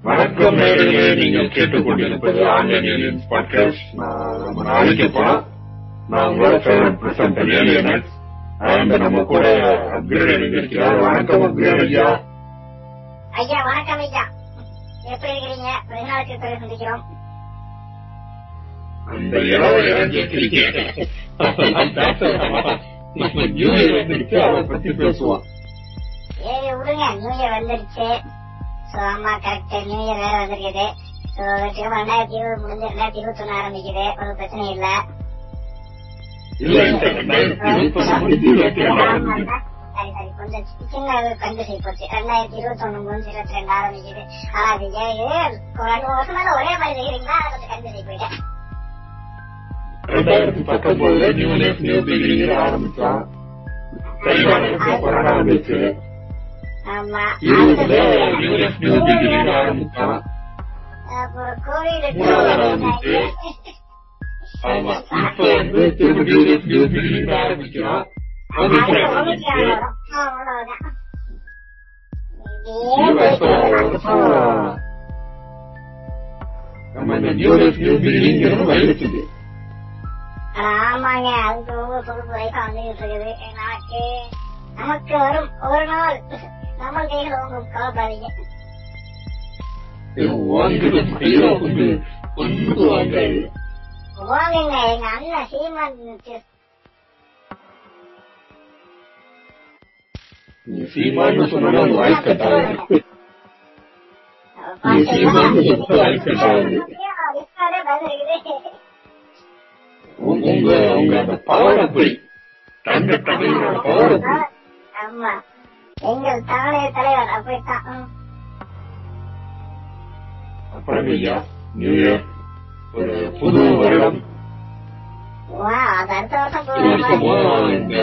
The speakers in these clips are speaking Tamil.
வணக்கம் நேர்களே நீங்கள் கேட்டுக்கொண்டிருப்பது ஆன்லைன் பாட்காஸ்ட் ரொம்ப நாளைக்கு போனோம் நான் உங்களோட ஃபேவரட் பிரசன்டர் அண்ட் நம்ம கூட அப்கிரேட் இருக்கிறார் வணக்கம் அப்கிரேட் ஐயா. ஐயா வணக்கம் ஐயா. எப்படி இருக்கிறீங்க? வெகு நாளுக்கு பிறகு சந்திக்கிறோம். அந்த இளவை கேட்கிறீங்க இப்ப நியூ இயர் வந்துருச்சு அதை பத்தி பேசுவோம் ஏழு விடுங்க. நியூ இயர் வந்துருச்சு. சோ ஆமா கரெக்ட் நியூ இயர் வேற வந்திருக்குது. சோ வெற்றிகரமா ரெண்டாயிரத்தி இருபது முடிஞ்சு ரெண்டாயிரத்தி இருபத்தி ஒண்ணு ஆரம்பிக்குது. ஒரு பிரச்சனை இல்ல. சரி சரி. கொஞ்சம் சின்ன கண்டிஷன் போச்சு. ரெண்டாயிரத்தி இருபத்தி ஒண்ணு முடிஞ்சு இருபத்தி ரெண்டு ஆரம்பிக்குது. ஆனா அது ஏழு ரெண்டு வருஷம் மேல ஒரே மாதிரி செய்யறீங்களா கொஞ்சம் கண்டிஷன் போயிட்டேன். ரெண்டாயிரத்தி பத்தொன்பதுல நியூ லைஃப் நியூ பிகினிங் ஆரம்பிச்சோம் தைவானுக்கு கொரோனா வந்துச்சு இருபதுல நியூ லைஃப் நியூ பிகினிங் ஆரம்பிச்சோம் வந்துச்சு ஆமா இப்ப வந்து திரும்ப நியூ லைஃப் நியூ பிகினிங் ஆரம்பிக்கிறோம். நம்ம இந்த நியூ லைஃப் நியூ பிகினிங் வந்துச்சு ஆமாங்க அதுக்கு ஒவ்வொரு பொறுப்பு வயசா வந்துகிட்டு இருக்குது. எனக்கு நமக்கு வரும் ஒரு நாள் நம்ம கையில உங்க கவலைப்படாதீங்க வாங்குங்க எங்க அண்ணன் சீமான் சீமான்னு சொன்னா வாய்ஸ் கட் ஆகுது? சீமான்னு வாய்ஸ் கட் ஆகுது. உங்க உங்க அந்த பவர் அப்படி தங்க தமிழோட பவர் அப்படி ஆமா. எங்கள் தானே தலைவர் அப்படித்தான். அப்புறம் ஐயா நியூ இயர். ஒரு புது வருடம். இந்த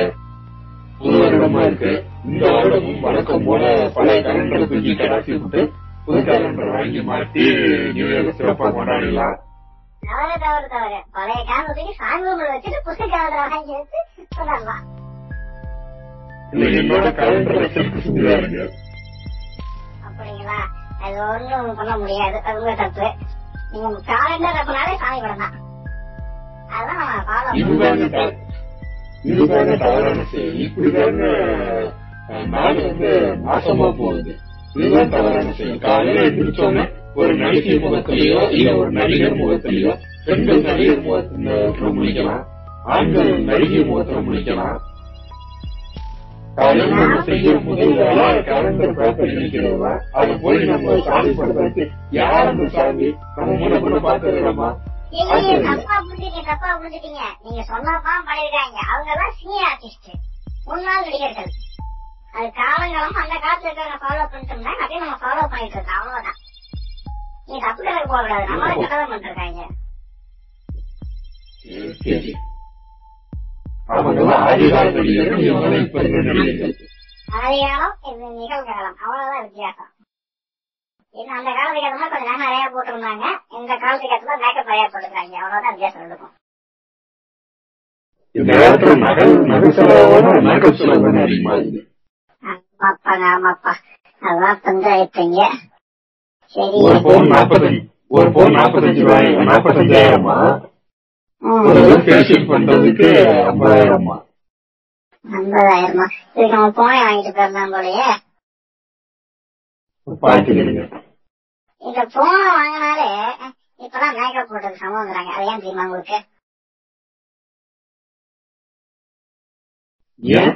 புது இருக்கு. இந்த வருடமும் வழக்கம் போல பழைய கலண்டரை தூக்கி கடாசி விட்டு புது கலண்டர் வாங்கி மாட்டி நியூ இயர் சிறப்பா கொண்டாடலாம் தவறு தவறு தவறு பழைய காலத்துக்கு சாமி வச்சுட்டு புது காலத்துல வாங்கி வச்சிருக்கு செஞ்சுதாருங்க அப்படிங்களா? அது ஒண்ணும் பண்ண முடியாது. அது உங்க தப்பு. நீங்க காலண்டர் அப்படினாலே சாமி படம் தான். அதான் நம்ம ஃபாலோ இதுதாங்க தவறான செயல் இப்படிதாங்க நாடு வந்து நாசமா போகுது. இதுதான் தவறான செயல் காலையில எந்திரிச்சோன்னே ஒரு நடிகை முகத்திலேயோ இல்ல ஒரு நடிகர் முகத்திலேயோ பெண்கள் நடிகர் முகத்துல முடிக்கலாம் ஆண்கள் நடிகை முகத்துல முடிக்கலாம் காலையில நம்ம செய்யற முதல் வேலை கலண்டர் பேப்பர் இணைக்கிறதா அதை போய் நம்ம சாமி படத்தை வச்சு யார் அந்த சாமி? நம்ம கூட பாத்துக்கிறோமா இல்லையே தப்பா புரிஞ்சுட்டீங்க தப்பா புரிஞ்சுட்டீங்க நீங்க சொன்னதான் பண்ணிருக்காங்க அவங்க எல்லாம் சீனியர் ஆர்டிஸ்ட் முன்னாள் நடிகர்கள். அது காலங்காலம் அந்த காலத்துல இருக்கிறவங்க ஃபாலோ பண்ணிட்டு இருந்தாங்க அப்படியே நம்ம ஃபாலோ பண்ணிட்டு இருக்கோம் அவ்வளவுதான். நீ தப்பு கணக்கு போக கூடாது ஆதிகாலம் இது நிகழ்காலம். அவ்வளவுதான் வித்தியாசம். இது அந்த காலத்துக்கு ஏற்ற மாதிரி கொஞ்சம் நிறைய போட்டிருந்தாங்க. இந்த காலத்துக்கு ஏற்ற மாதிரி மேக்கப் நிறைய போட்டுருக்காங்க. அவ்வளவுதான் வித்தியாசம் இருக்கும். ஆமாப்பாங்க ஆமாப்பா அதான் பஞ்சாயத்துங்க ஒரு பவுன் நாற்பத்தஞ்சு ஒரு பவுன் நாற்பத்தஞ்சு ரூபாய் நாற்பத்தஞ்சாயிரமா. ஒரு ஃபேஷியல் பண்றதுக்கு ஐம்பதாயிரமா? ஐம்பதாயிரமா? இதுக்கு நம்ம போனே வாங்கிட்டு போயிடலாம் போலயே. இந்த போனை வாங்கினாலே இப்பெல்லாம் மேக்கப் போட்டது சமங்கிறாங்க அது ஏன் தெரியுமா உங்களுக்கு? ஏன்?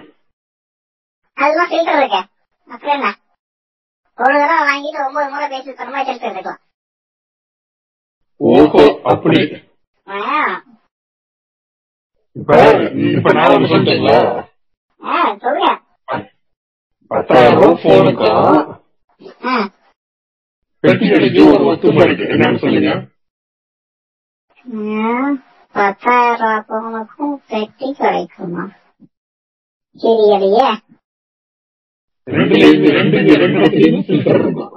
அதுதான் ஃபில்டர் இருக்கு. அப்புறம் என்ன? ஒரு தடவை வாங்கிட்டு ஒன்பது முறை பேசி தர மாதிரி ஃபில்டர் எடுத்துக்கலாம் ஓஹோ அப்படி. ஆ, இப்ப இப்ப நான் ஒண்ணு ஆ, சொல்லுங்க. பத்தாயிரம் ரூபாய் போனுக்கும் ஆ, பெட்டி ஒரு ஒத்துமை இருக்கு என்னன்னு சொல்லுங்க. பத்தாயிரம் ரூபாய் பவுனுக்கும் பெட்டி கிடைக்குமா? தெரியலையே ரெண்டுல இருந்து ரெண்டு ரெண்டு ஃபில்டர் இருக்கும்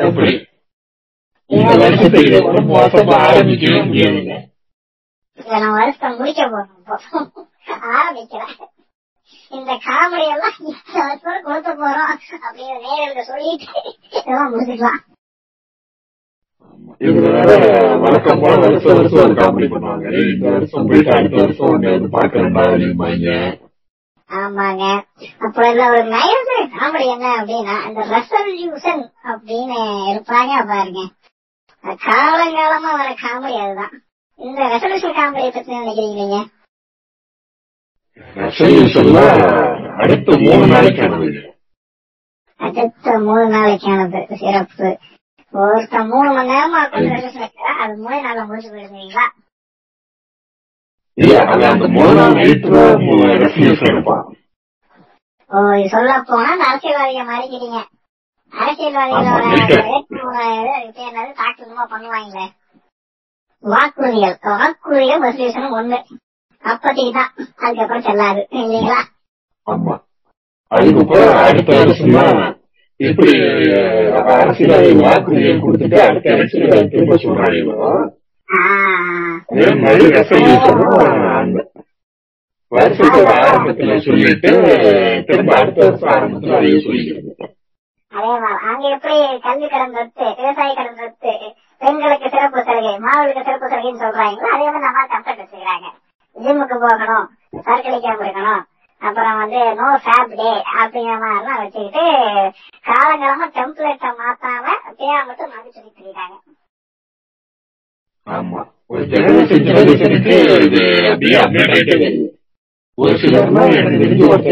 எப்படி? இந்த வருஷத்தை விட மோசமா ஆரம்பிக்கவே முடியாதுங்க முடிக்க போறோம் இந்த காமெடி எல்லாம் கொடுக்க போறோம். அப்படிங்கிற நேரங்களுக்கு சொல்லிட்டு முடிச்சுக்கலாம். வழக்கம் போல வருஷம் வருஷம் ஒரு காமெடி பண்ணுவாங்க. ஏய், இந்த வருஷம் போயிட்டு அடுத்த வருஷம் ஒண்ணு வந்து பாக்குறேன்டா அப்படிம்பாங்க ஆமாங்க. அப்புறம் இதுல ஒரு நயன்ஸ் காமெடி என்ன அப்படின்னா இந்த ரெசல்யூஷன் அப்படின்னு இருப்பாங்க பாருங்க. அது காலங்காலமா வர காமெடி அதுதான். இந்த ரெசல்யூஷன் காமெடியை பத்தி நினைக்கிறீங்க அடுத்த மூணு நாளைக்கானது. அடுத்த மூணு நாளைக்கானது. சிறப்பு. ஒருத்தன் மூணு மணி நேரமா அது மூணு நாள்ல முடிச்சு போயிருந்தீங்களா சொல்ல போனா இந்த அரசியல்வாதிக மாறிக்கிறீங்க அரசியல்வாதிகளோட தாக்கலுமா பண்ணுவாங்களே வாக்குறுதிகள் வாக்குறுதிகள் ரெசல்யூஷன் ஒண்ணு அப்பதைக்கு தான் அதுக்கப்புறம் செல்லாது இல்லைங்களா அதுக்கப்புறம் அடுத்த எப்படி அஹ், அரசியல் வாக்குறுதியை கொடுத்துட்டு அடுத்த எலெக்ஷன் திரும்ப சொல்றாங்களோ? ஆஹ் அதே மாதிரி ரெசல்யூஷனும் அந்த வருஷத்தோட ஆரம்பத்துல சொல்லிட்டு திரும்ப அடுத்த வருஷம் ஆரம்பத்துல அதையும் சொல்லிக்கிறது. அதே மாதிரி அங்க எப்படி கல்வி கடன் ரத்து விவசாய கடன் ரத்து பெண்களுக்கு சிறப்பு சலுகை மாணவர்களுக்கு சிறப்பு சலுகைன்னு சொல்றாங்களோ அதே மாதிரி நம்ம கம்ப்ளைண்ட் வச்சுக்கிறாங்க ஜிம்முக்கு போகணும் சர்க்கரைக்காம இருக்கணும் அப்புறம் வந்து நோ ஃபேப் டே அப்படிங்கிற மாதிரிலாம் வச்சுக்கிட்டு காலங்காலமா டெம்ப்ளேட்டை மாத்தாம பேரை மட்டும் மாத்தி சொல்லிட்டு இருக்காங்க ஆமா. ஒரு ஜெனரேஷன் ஜெனரேஷனுக்கு இது அப்படியே அப்டேட் ஆயிட்டே வருது ஒரு சிலர்னா எனக்கு தெரிஞ்சு ஒரு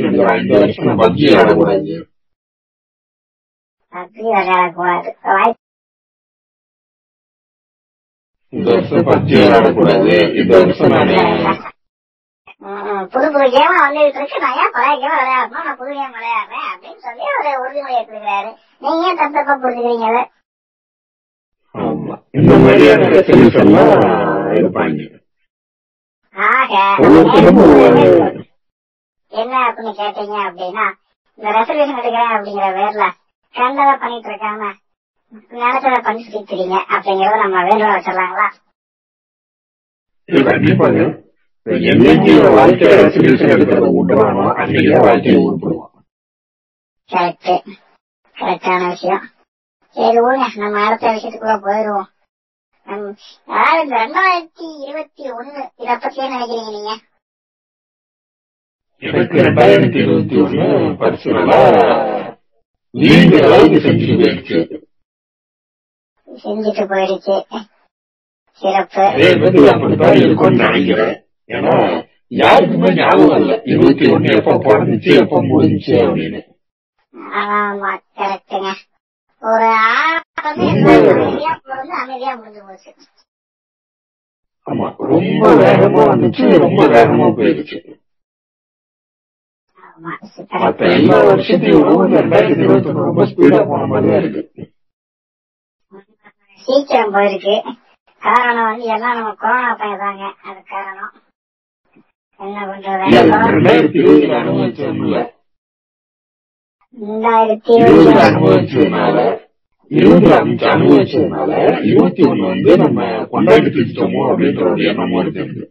எடுக்கிறான் இந்த வருஷம் நான் பப்ஜி ஆடக்கூடாது அப்படி விளையாடக்கூடாது. இந்த வருஷம் பப்ஜி ஆடக்கூடாது இந்த வருஷம் நானு புது புது கேம் வந்துட்டு இருக்கு நான் ஏன் பழைய கேம் விளையாடணும்? நான் புது கேம் விளையாடுறேன் அப்படின்னு சொல்லி ஒரு உறுதிமொழி எடுத்துக்கிறாரு. நீங்க ஏன் தப்பு தப்பா புரிஞ்சுக்கிறீங்க அதை? இந்த மாதிரியான இருப்பாங்க என்ன அப்படின்னு கேட்டீங்க அப்படின்னா இந்த ரெசல்யூஷன் எடுக்கிறேன் அப்படிங்கிற பேர்ல கண்டதை பண்ணிட்டு இருக்காம நினைச்சதை பண்ணி சுத்திக்கிறீங்க அப்படிங்கறத நம்ம வேண்டுகோள் வச்சிடலாங்களா? என்னைக்கு வாழ்க்கையில ரெசல்யூஷன் எடுக்கிறத விட்டுறானோ அன்னைக்கு வாழ்க்கையை உருப்படுவான் கரெக்ட் கரெக்டான விஷயம் சரி ஓங்க நம்ம அடுத்த விஷயத்துக்குள்ள போயிருவோம் அதாவது இந்த ரெண்டாயிரத்தி இருபத்தி ஒண்ணு இத பத்தி என்ன நினைக்கிறீங்க நீங்க எனக்கு ரெண்டாயிரத்தி இருபத்தி ஒண்ணு பரிசுகளா நீண்ட அளவுக்கு செஞ்சுட்டு போயிடுச்சு செஞ்சுட்டு போயிடுச்சு சிறப்பு அப்படித்தான் இருக்கும்னு நினைக்கிறேன் ஏன்னா யாருக்குமே ஞாபகம் இல்ல இருபத்தி ஒண்ணு எப்ப பிறந்துச்சு எப்ப முடிஞ்சுச்சு அப்படின்னு ஒரு முடிஞ்சு ஆமா ரொம்ப வேகமா வந்துச்சு ரொம்ப வேகமா போயிடுச்சு ஆமா மத்த எல்லா வருஷத்தையும் ரெண்டாயிரத்தி இருபத்தி ஒண்ணு ரொம்ப ஸ்பீடா போன மாதிரி தான் இருக்கு சீக்கிரம் போயிருக்கு காரணம் வந்து எல்லாம் நம்ம கொரோனா பையதாங்க அது காரணம் என்ன பண்றது ரெண்டாயிரத்தி இருபதுல அனுபவிச்சோம்ல ரெண்டாயிரத்தி இருபது அனுபவிச்சதுனால இருபதுல அஞ்சு அனுபவிச்சதுனால இருபத்தி ஒண்ணு வந்து நம்ம கொண்டாடி தீர்த்தோமோ அப்படின்ற ஒரு எண்ணமும் இருக்கு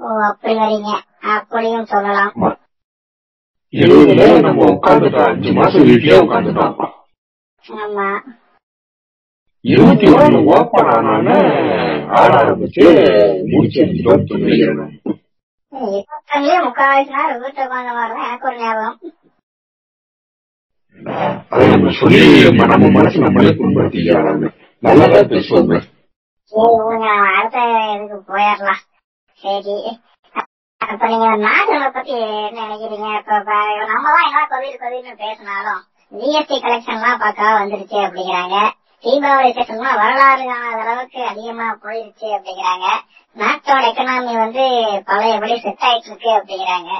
ஓ அப்படி வரீங்க அப்படியும் சொல்லலாம் ஆமா. இருபதுல நம்ம உட்காந்துட்டோம் அஞ்சு மாசம் வீட்லயே உட்காந்துட்டோம் ஆமா இருபத்தி ஒண்ணு ஓப்பன் ஆனான ஆட ஆரம்பிச்சு நம்ம சொல்லி நம்ம மனசு நம்மளே புண்படுத்திக்கிறாங்க நல்லதா பேசுவோமே சரி விடுங்க நம்ம அடுத்த இதுக்கு போயிடலாம். சரி. அப்ப நீங்க நாடுகளை பத்தி என்ன நினைக்கிறீங்க? இப்ப நம்ம என்ன கோவில் கோவில்னு பேசினாலும் ஜிஎஸ்டி கலெக்ஷன் எல்லாம் பக்காவா வந்துருச்சு அப்படிங்கிறாங்க. தீபாவளி செஷன்லாம் வரலாறு காணாத அளவுக்கு அதிகமா போயிருச்சு அப்படிங்கிறாங்க. நாட்டோட எக்கனாமி வந்து பழையபடி செட் ஆயிட்டு இருக்கு அப்படிங்கிறாங்க.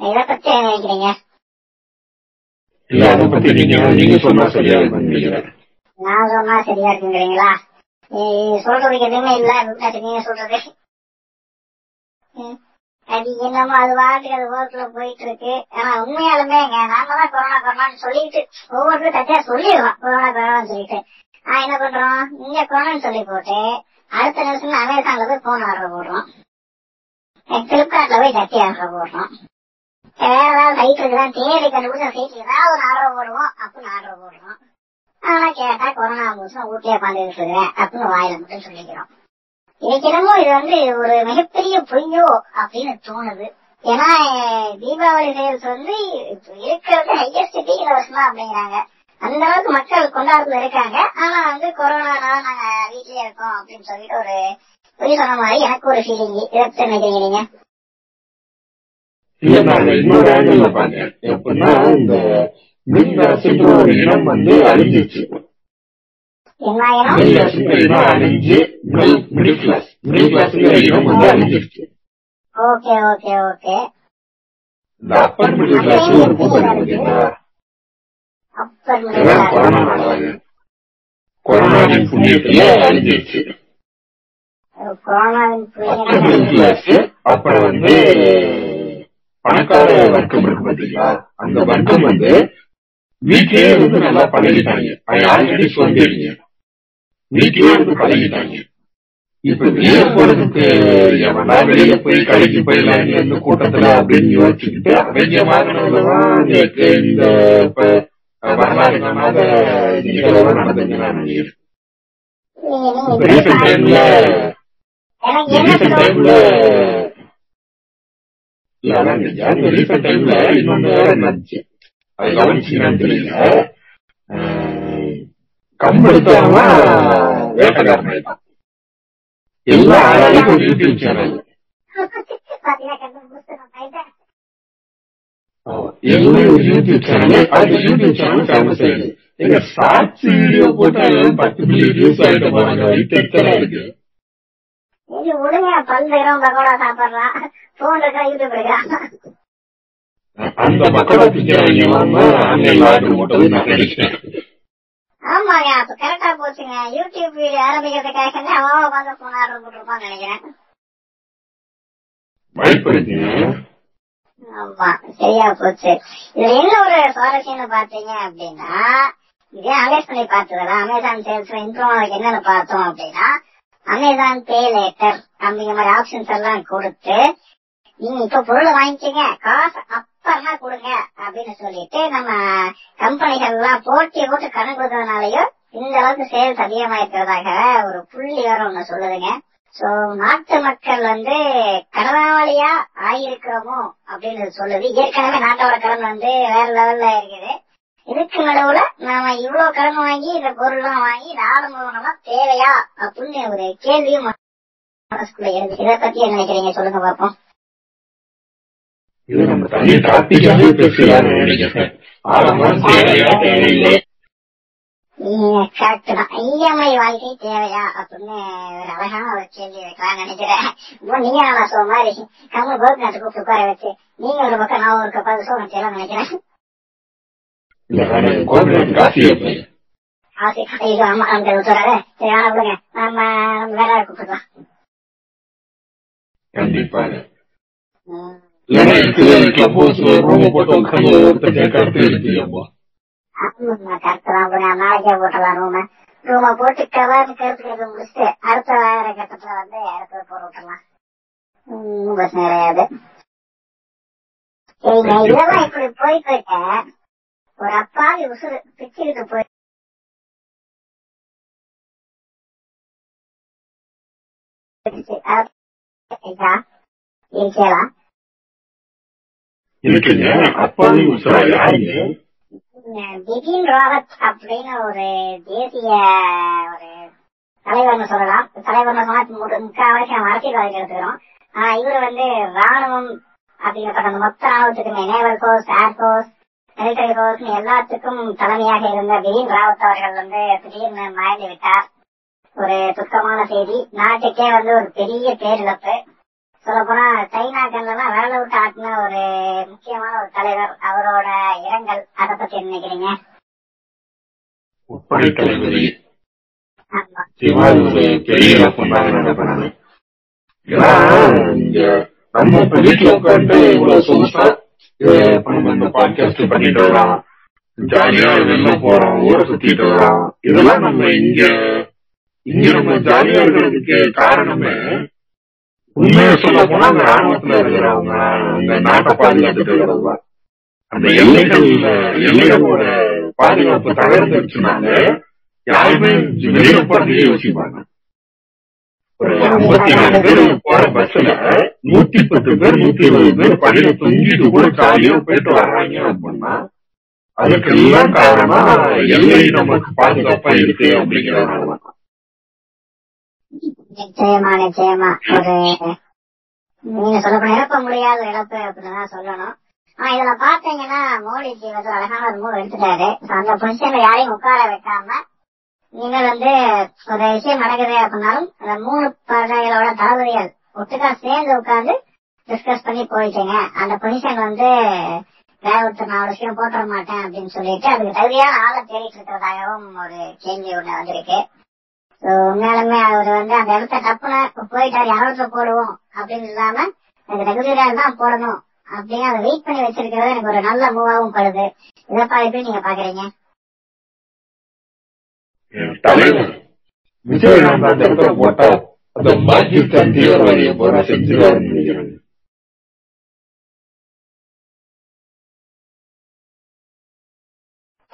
இத பத்தி என்ன நினைக்கிறீங்க? நான் சொன்னா சரியா இருக்குங்கிறீங்களா? நீ சொல்றதுக்கு எதுவுமே இல்ல நீங்க சொல்றது. அது என்னமோ அது வாட்டுக்கு அது ஓட்டுல போயிட்டு இருக்கு ஆனா உண்மையாலுமேங்க நாம தான் கொரோனா கொரோனான்னு சொல்லிட்டு ஒவ்வொருத்தரும் தச்சா சொல்லிடுறோம். கொரோனா கொரோனான்னு சொல்லிட்டு. என்ன பண்றோம்? இங்க கொரோனான்னு சொல்லி போட்டு அடுத்த நிமிஷம் அமேசான்ல போய் போன் ஆர்டர் போடுறோம். பிளிப்கார்ட்ல போய் சட்டி ஆர்டர் போடுறோம். வேற ஏதாவது சைட் இருக்குதான் தேடி கண்டுபிடிச்ச சைட்ல ஏதாவது ஒரு ஆர்டர் போடுவோம் அப்படின்னு ஆர்டர் போடுறோம். ஆனா கேட்டா கொரோனா முடிச்சு வீட்லயே உட்காந்துட்டு இருக்கிறேன் அப்படின்னு வாயில மட்டும் சொல்லிக்கிறோம். எனக்கு இது வந்து ஒரு மிகப்பெரிய பொய்யோ அப்படின்னு தோணுது. ஏன்னா தீபாவளி சேல்ஸ் வந்து இருக்கிறது ஹையஸ்ட் டீ இலவசமா அப்படிங்கிறாங்க. அந்த அளவுக்கு மக்கள் கொண்டாடுறதுல இருக்காங்க. ஆனா வந்து கொரோனானால நாங்க வீட்லயே இருக்கோம் அப்படின்னு சொல்லிட்டு ஒரு பொய் சொன்ன மாதிரி எனக்கு ஒரு ஃபீலிங் இதை நினைக்கிறீங்க? இன்னொரு ஆங்கிள் பாத்தேன் எப்படின்னா இந்த மீன்வாசின்ற ஒரு இனம் வந்து அழிஞ்சிருச்சு என்ன ஆயிரும் மீன்வாசிங்கிற இனம் அழிஞ்சு மிடில் மிடில் கிளாஸ் மிடில் கிளாஸ்ங்கிற இனம் வந்து அழிஞ்சிருச்சு. Okay okay okay. இந்த அப்பர் மிடில் கிளாஸ் ஒரு கூட்டம் இருக்கு பாத்தீங்களா அப்பர் இதெல்லாம் கொரோனா நாளாக கொரோனாவின் புண்ணியத்துல அழிஞ்சிருச்சு கொரோனாவின் அப்புறம் வந்து பணக்கார வர்க்கம் இருக்கு பாத்தீங்களா அந்த வர்க்கம் வந்து வீட்லயே வந்து நல்லா பழகிட்டாங்க ஆல்ரெடி சொல்லிருக்கீங்க வீட்லயே வந்து பழகிட்டாங்க இப்ப வெளியே போறதுக்கு எவனா வெளிய போய் கடைக்கு போயிடலாம் இந்த கூட்டத்துல அப்படின்னு யோசிச்சுக்கிட்டு அவங்க வாங்கினதுதான் நேற்று இந்த வரலாறு காணாத நிகழ்வு நடந்துங்க நான் நினைக்கிறேன் இப்ப ரீசெண்ட் டைம்ல ரீசெண்ட் டைம்ல இல்ல அதான் இந்த ரீசெண்ட் டைம்ல இன்னொன்னு வேற நடந்துச்சு. அது கவனிச்சீங்கன்னு தெரியல. அஹ், கம்பெடுத்தவங்க வேட்டக்காரன் ஆயிட்டான் எல்லா ஒரு யூடியூப் சேனல் எல்லாம் ஒரு YouTube channel YouTube channel famous ஆயிடுது எங்க ஷார்ட்ஸ் வீடியோ போட்டு அதெல்லாம் பத்து மில்லியன் வியூஸ் ஆயிட்டு போறாங்க வைத்தா இருக்கு சரி விடுங்க பல் இருக்கிறோம் பக்கோடா சாப்பிடுறான் போன் இருக்கா யூடியூப் எடுக்கிறான் அந்த மக்களை திக்கிறவங்க எல்லாம் ஆன்லைன்ல ஆர்டர் போட்டது நான் நினைக்கிறேன் ஆமாங்க அப்ப கரெக்டா போச்சுங்க யூடியூப் வீடியோ ஆரம்பிக்கிறதுக்காக அவன் உட்காந்து போன் ஆர்டர் போட்டிருப்பான்னு நினைக்கிறேன் வாய்ப்பு இருக்குங்க ஆமா சரியா போச்சு. இதுல என்ன ஒரு சுவாரஸ்யம்னு பாத்தீங்க அப்படின்னா இதே அனலைஸ் பண்ணி பார்த்ததுல அமேசான் சேல்ஸ்ல இம்ப்ரூவ் என்னன்னு பார்த்தோம் அப்படின்னா அமேசான் பே லேட்டர் அப்படிங்கிற மாதிரி ஆப்ஷன்ஸ் எல்லாம் கொடுத்து நீங்க இப்ப பொருளை வாங்கிக்கங்க காசு அப்பறமா கொடுங்க அப்படின்னு சொல்லிட்டு நம்ம கம்பெனிகள் எல்லாம் போட்டி போட்டு கடன் கொடுத்ததுனாலயோ இந்த அளவுக்கு சேல்ஸ் அதிகமாயிருக்கிறதாக ஒரு புள்ளி வேற ஒண்ணு சொல்லுதுங்க. சோ நாட்டு மக்கள் வந்து கடனாளியா ஆகியிருக்கிறோமோ அப்படின்னு சொல்லுது ஏற்கனவே நாட்டோட கடன் வந்து வேற லெவல்ல இருக்குது. இதுக்கு நடுவுல நாம இவ்வளவு கடன் வாங்கி இந்த பொருள்லாம் வாங்கி நாடு முழுவதுமா தேவையா அப்படின்னு ஒரு கேள்வியும் மனசுக்குள்ள இருக்கு இதை பத்தி என்ன நினைக்கிறீங்க? சொல்லுங்க பாப்போம் இது நம்ம தனி டாபிக்காவே பேசலாம்னு நினைக்கிறேன். ஆரம்பம் தேவையா தேவையில்லை. கரெக்ட் தான் இஎம்ஐ வாழ்க்கை தேவையா அப்படின்னு ஒரு அழகான ஒரு கேள்வி வைக்கலாம்னு நினைக்கிறேன். நீங்க நான் சொல்ற மாதிரி கம்மு கோபிநாத் கூப்பிட்டு உட்கார வச்சு நீங்க ஒரு பக்கம் நான் ஒரு பக்கம் வச்சேன் நினைக்கிறேன். ஆசை ஐயோ ஆமா அந்த சொல்றாரு சரி வேணா விடுங்க நம்ம நம்ம வேற கூப்பிடலாம் கண்டிப்பாக ம். இல்லைன்னா போட்டு உட்காந்து ஒருத்தர் கரெக்ட் தான் நாளைக்கே போட்டலாம் ரூம ரூம போட்டு கவர் கருத்துக்கிறது முடிச்சுட்டு அடுத்த வேற கட்டத்துல வந்து அடுத்தது போட விட்டுலாம் பிரச்சனை கிடையாது இதெல்லாம் இப்படி போயிட்டு இருக்க ஒரு அப்பாவி உசுறு பிச்சுக்கிட்டு போய் இருக்குங்க. அப்பாவி உசுரா யாருங்க? பிபின் ராவத் அப்படின்னு ஒரு தேசிய ஒரு தலைவர்னு சொல்லலாம். தலைவர்னு சொன்னா மு- முக்கால்வாசி நம்ம அரசியல்வாதிகள் எடுத்துக்கிறோம். ஆனா இவர் வந்து ராணுவம் அப்படிங்கப்பட்ட அந்த மொத்த ராணுவத்துக்குமே naval force air force military force எல்லாத்துக்கும் தலைமையாக இருந்த பிபின் ராவத் அவர்கள் வந்து திடீர்னு மறைந்து விட்டார் ஒரு துக்கமான செய்தி. நாட்டுக்கே வந்து ஒரு பெரிய பேரிழப்பு. சொல்ல போனா சைனா கண்லாம் விரல விட்டு ஆட்டின ஒரு முக்கியமான ஒரு தலைவர். அவரோட இரங்கல் அதை பத்தி நினைக்கிறீங்க? நம்ம இப்ப வீட்டுல உட்காந்து இவ்வளவு சொகுசா இந்த பாட்காஸ்ட் பண்ணிட்டு வரோம் ஜாலியா வெளில போறோம் ஊரை சுத்திட்டு வரோம் இதெல்லாம் நம்ம இங்க இங்க நம்ம ஜாலியா இருக்கிறதுக்கு காரணமே சொல்ல போனா அந்த ராணுவத்துல இருக்கிறவங்க. அந்த நாட்டை பாதுகாத்துட்டு இருக்கிறவங்க அந்த எல்லைகள் எல்லைகளோட பாதுகாப்பு தகர்ந்துருச்சுனால யாருமே வெளியில போறதுக்கே யோசிப்பாங்க. ஒரு ஐம்பத்தி நாலு பேர் போற பஸ்ல நூத்தி பத்து பேர் நூத்தி இருபது பேர் தொங்கிட்டு கூட ஜாலியா போயிட்டு வர்றாங்க அப்படின்னா அதுக்கெல்லாம் காரணம் எல்லை நமக்கு பாதுகாப்பா இருக்கு அப்படிங்கிறதுனால நிச்சயமா நிச்சயமா. ஒரு நீங்க சொல்ல இழப்ப முடியாத இழப்பு அப்படின்னு தான் சொல்லணும். ஆனா இதுல பாத்தீங்கன்னா மோடிஜி வந்து அழகான ஒரு மூவ் எடுத்துட்டாரு. அந்த பொசிஷன்ல யாரையும் உட்கார வைக்காம நீங்க வந்து ஒரு விஷயம் நடக்குது அப்படின்னாலும் அந்த மூணு படைகளோட தளபதிகள் ஒட்டுக்கா சேர்ந்து உட்கார்ந்து டிஸ்கஸ் பண்ணி போயிட்டீங்க. அந்த பொசிஷன் வந்து வேற ஒருத்தர் நான் ஒரு விஷயம் போட்டுற மாட்டேன் அப்படின்னு சொல்லிட்டு அதுக்கு தகுதியான ஆளை தேடிட்டு இருக்கிறதாகவும் ஒரு கேள்வி ஒண்ணு வந்திருக்கு. உண்மையாலுமே அவர் வந்து அந்த இடத்த டப்புன போயிட்டாரு யாரோட போடுவோம்? அப்படின்னு இல்லாம எனக்கு ரெகுலரா தான் போடணும். அப்படின்னு அதை வெயிட் பண்ணி வச்சிருக்கிறது எனக்கு ஒரு நல்ல மூவாவும் படுது. இதை எப்படி நீங்க பாக்குறீங்க? விஜய் அந்த போட்டா அந்த பாகிஸ்தான் தீவிரவாதியை போற செஞ்சுருவாரு நினைக்கிறேன்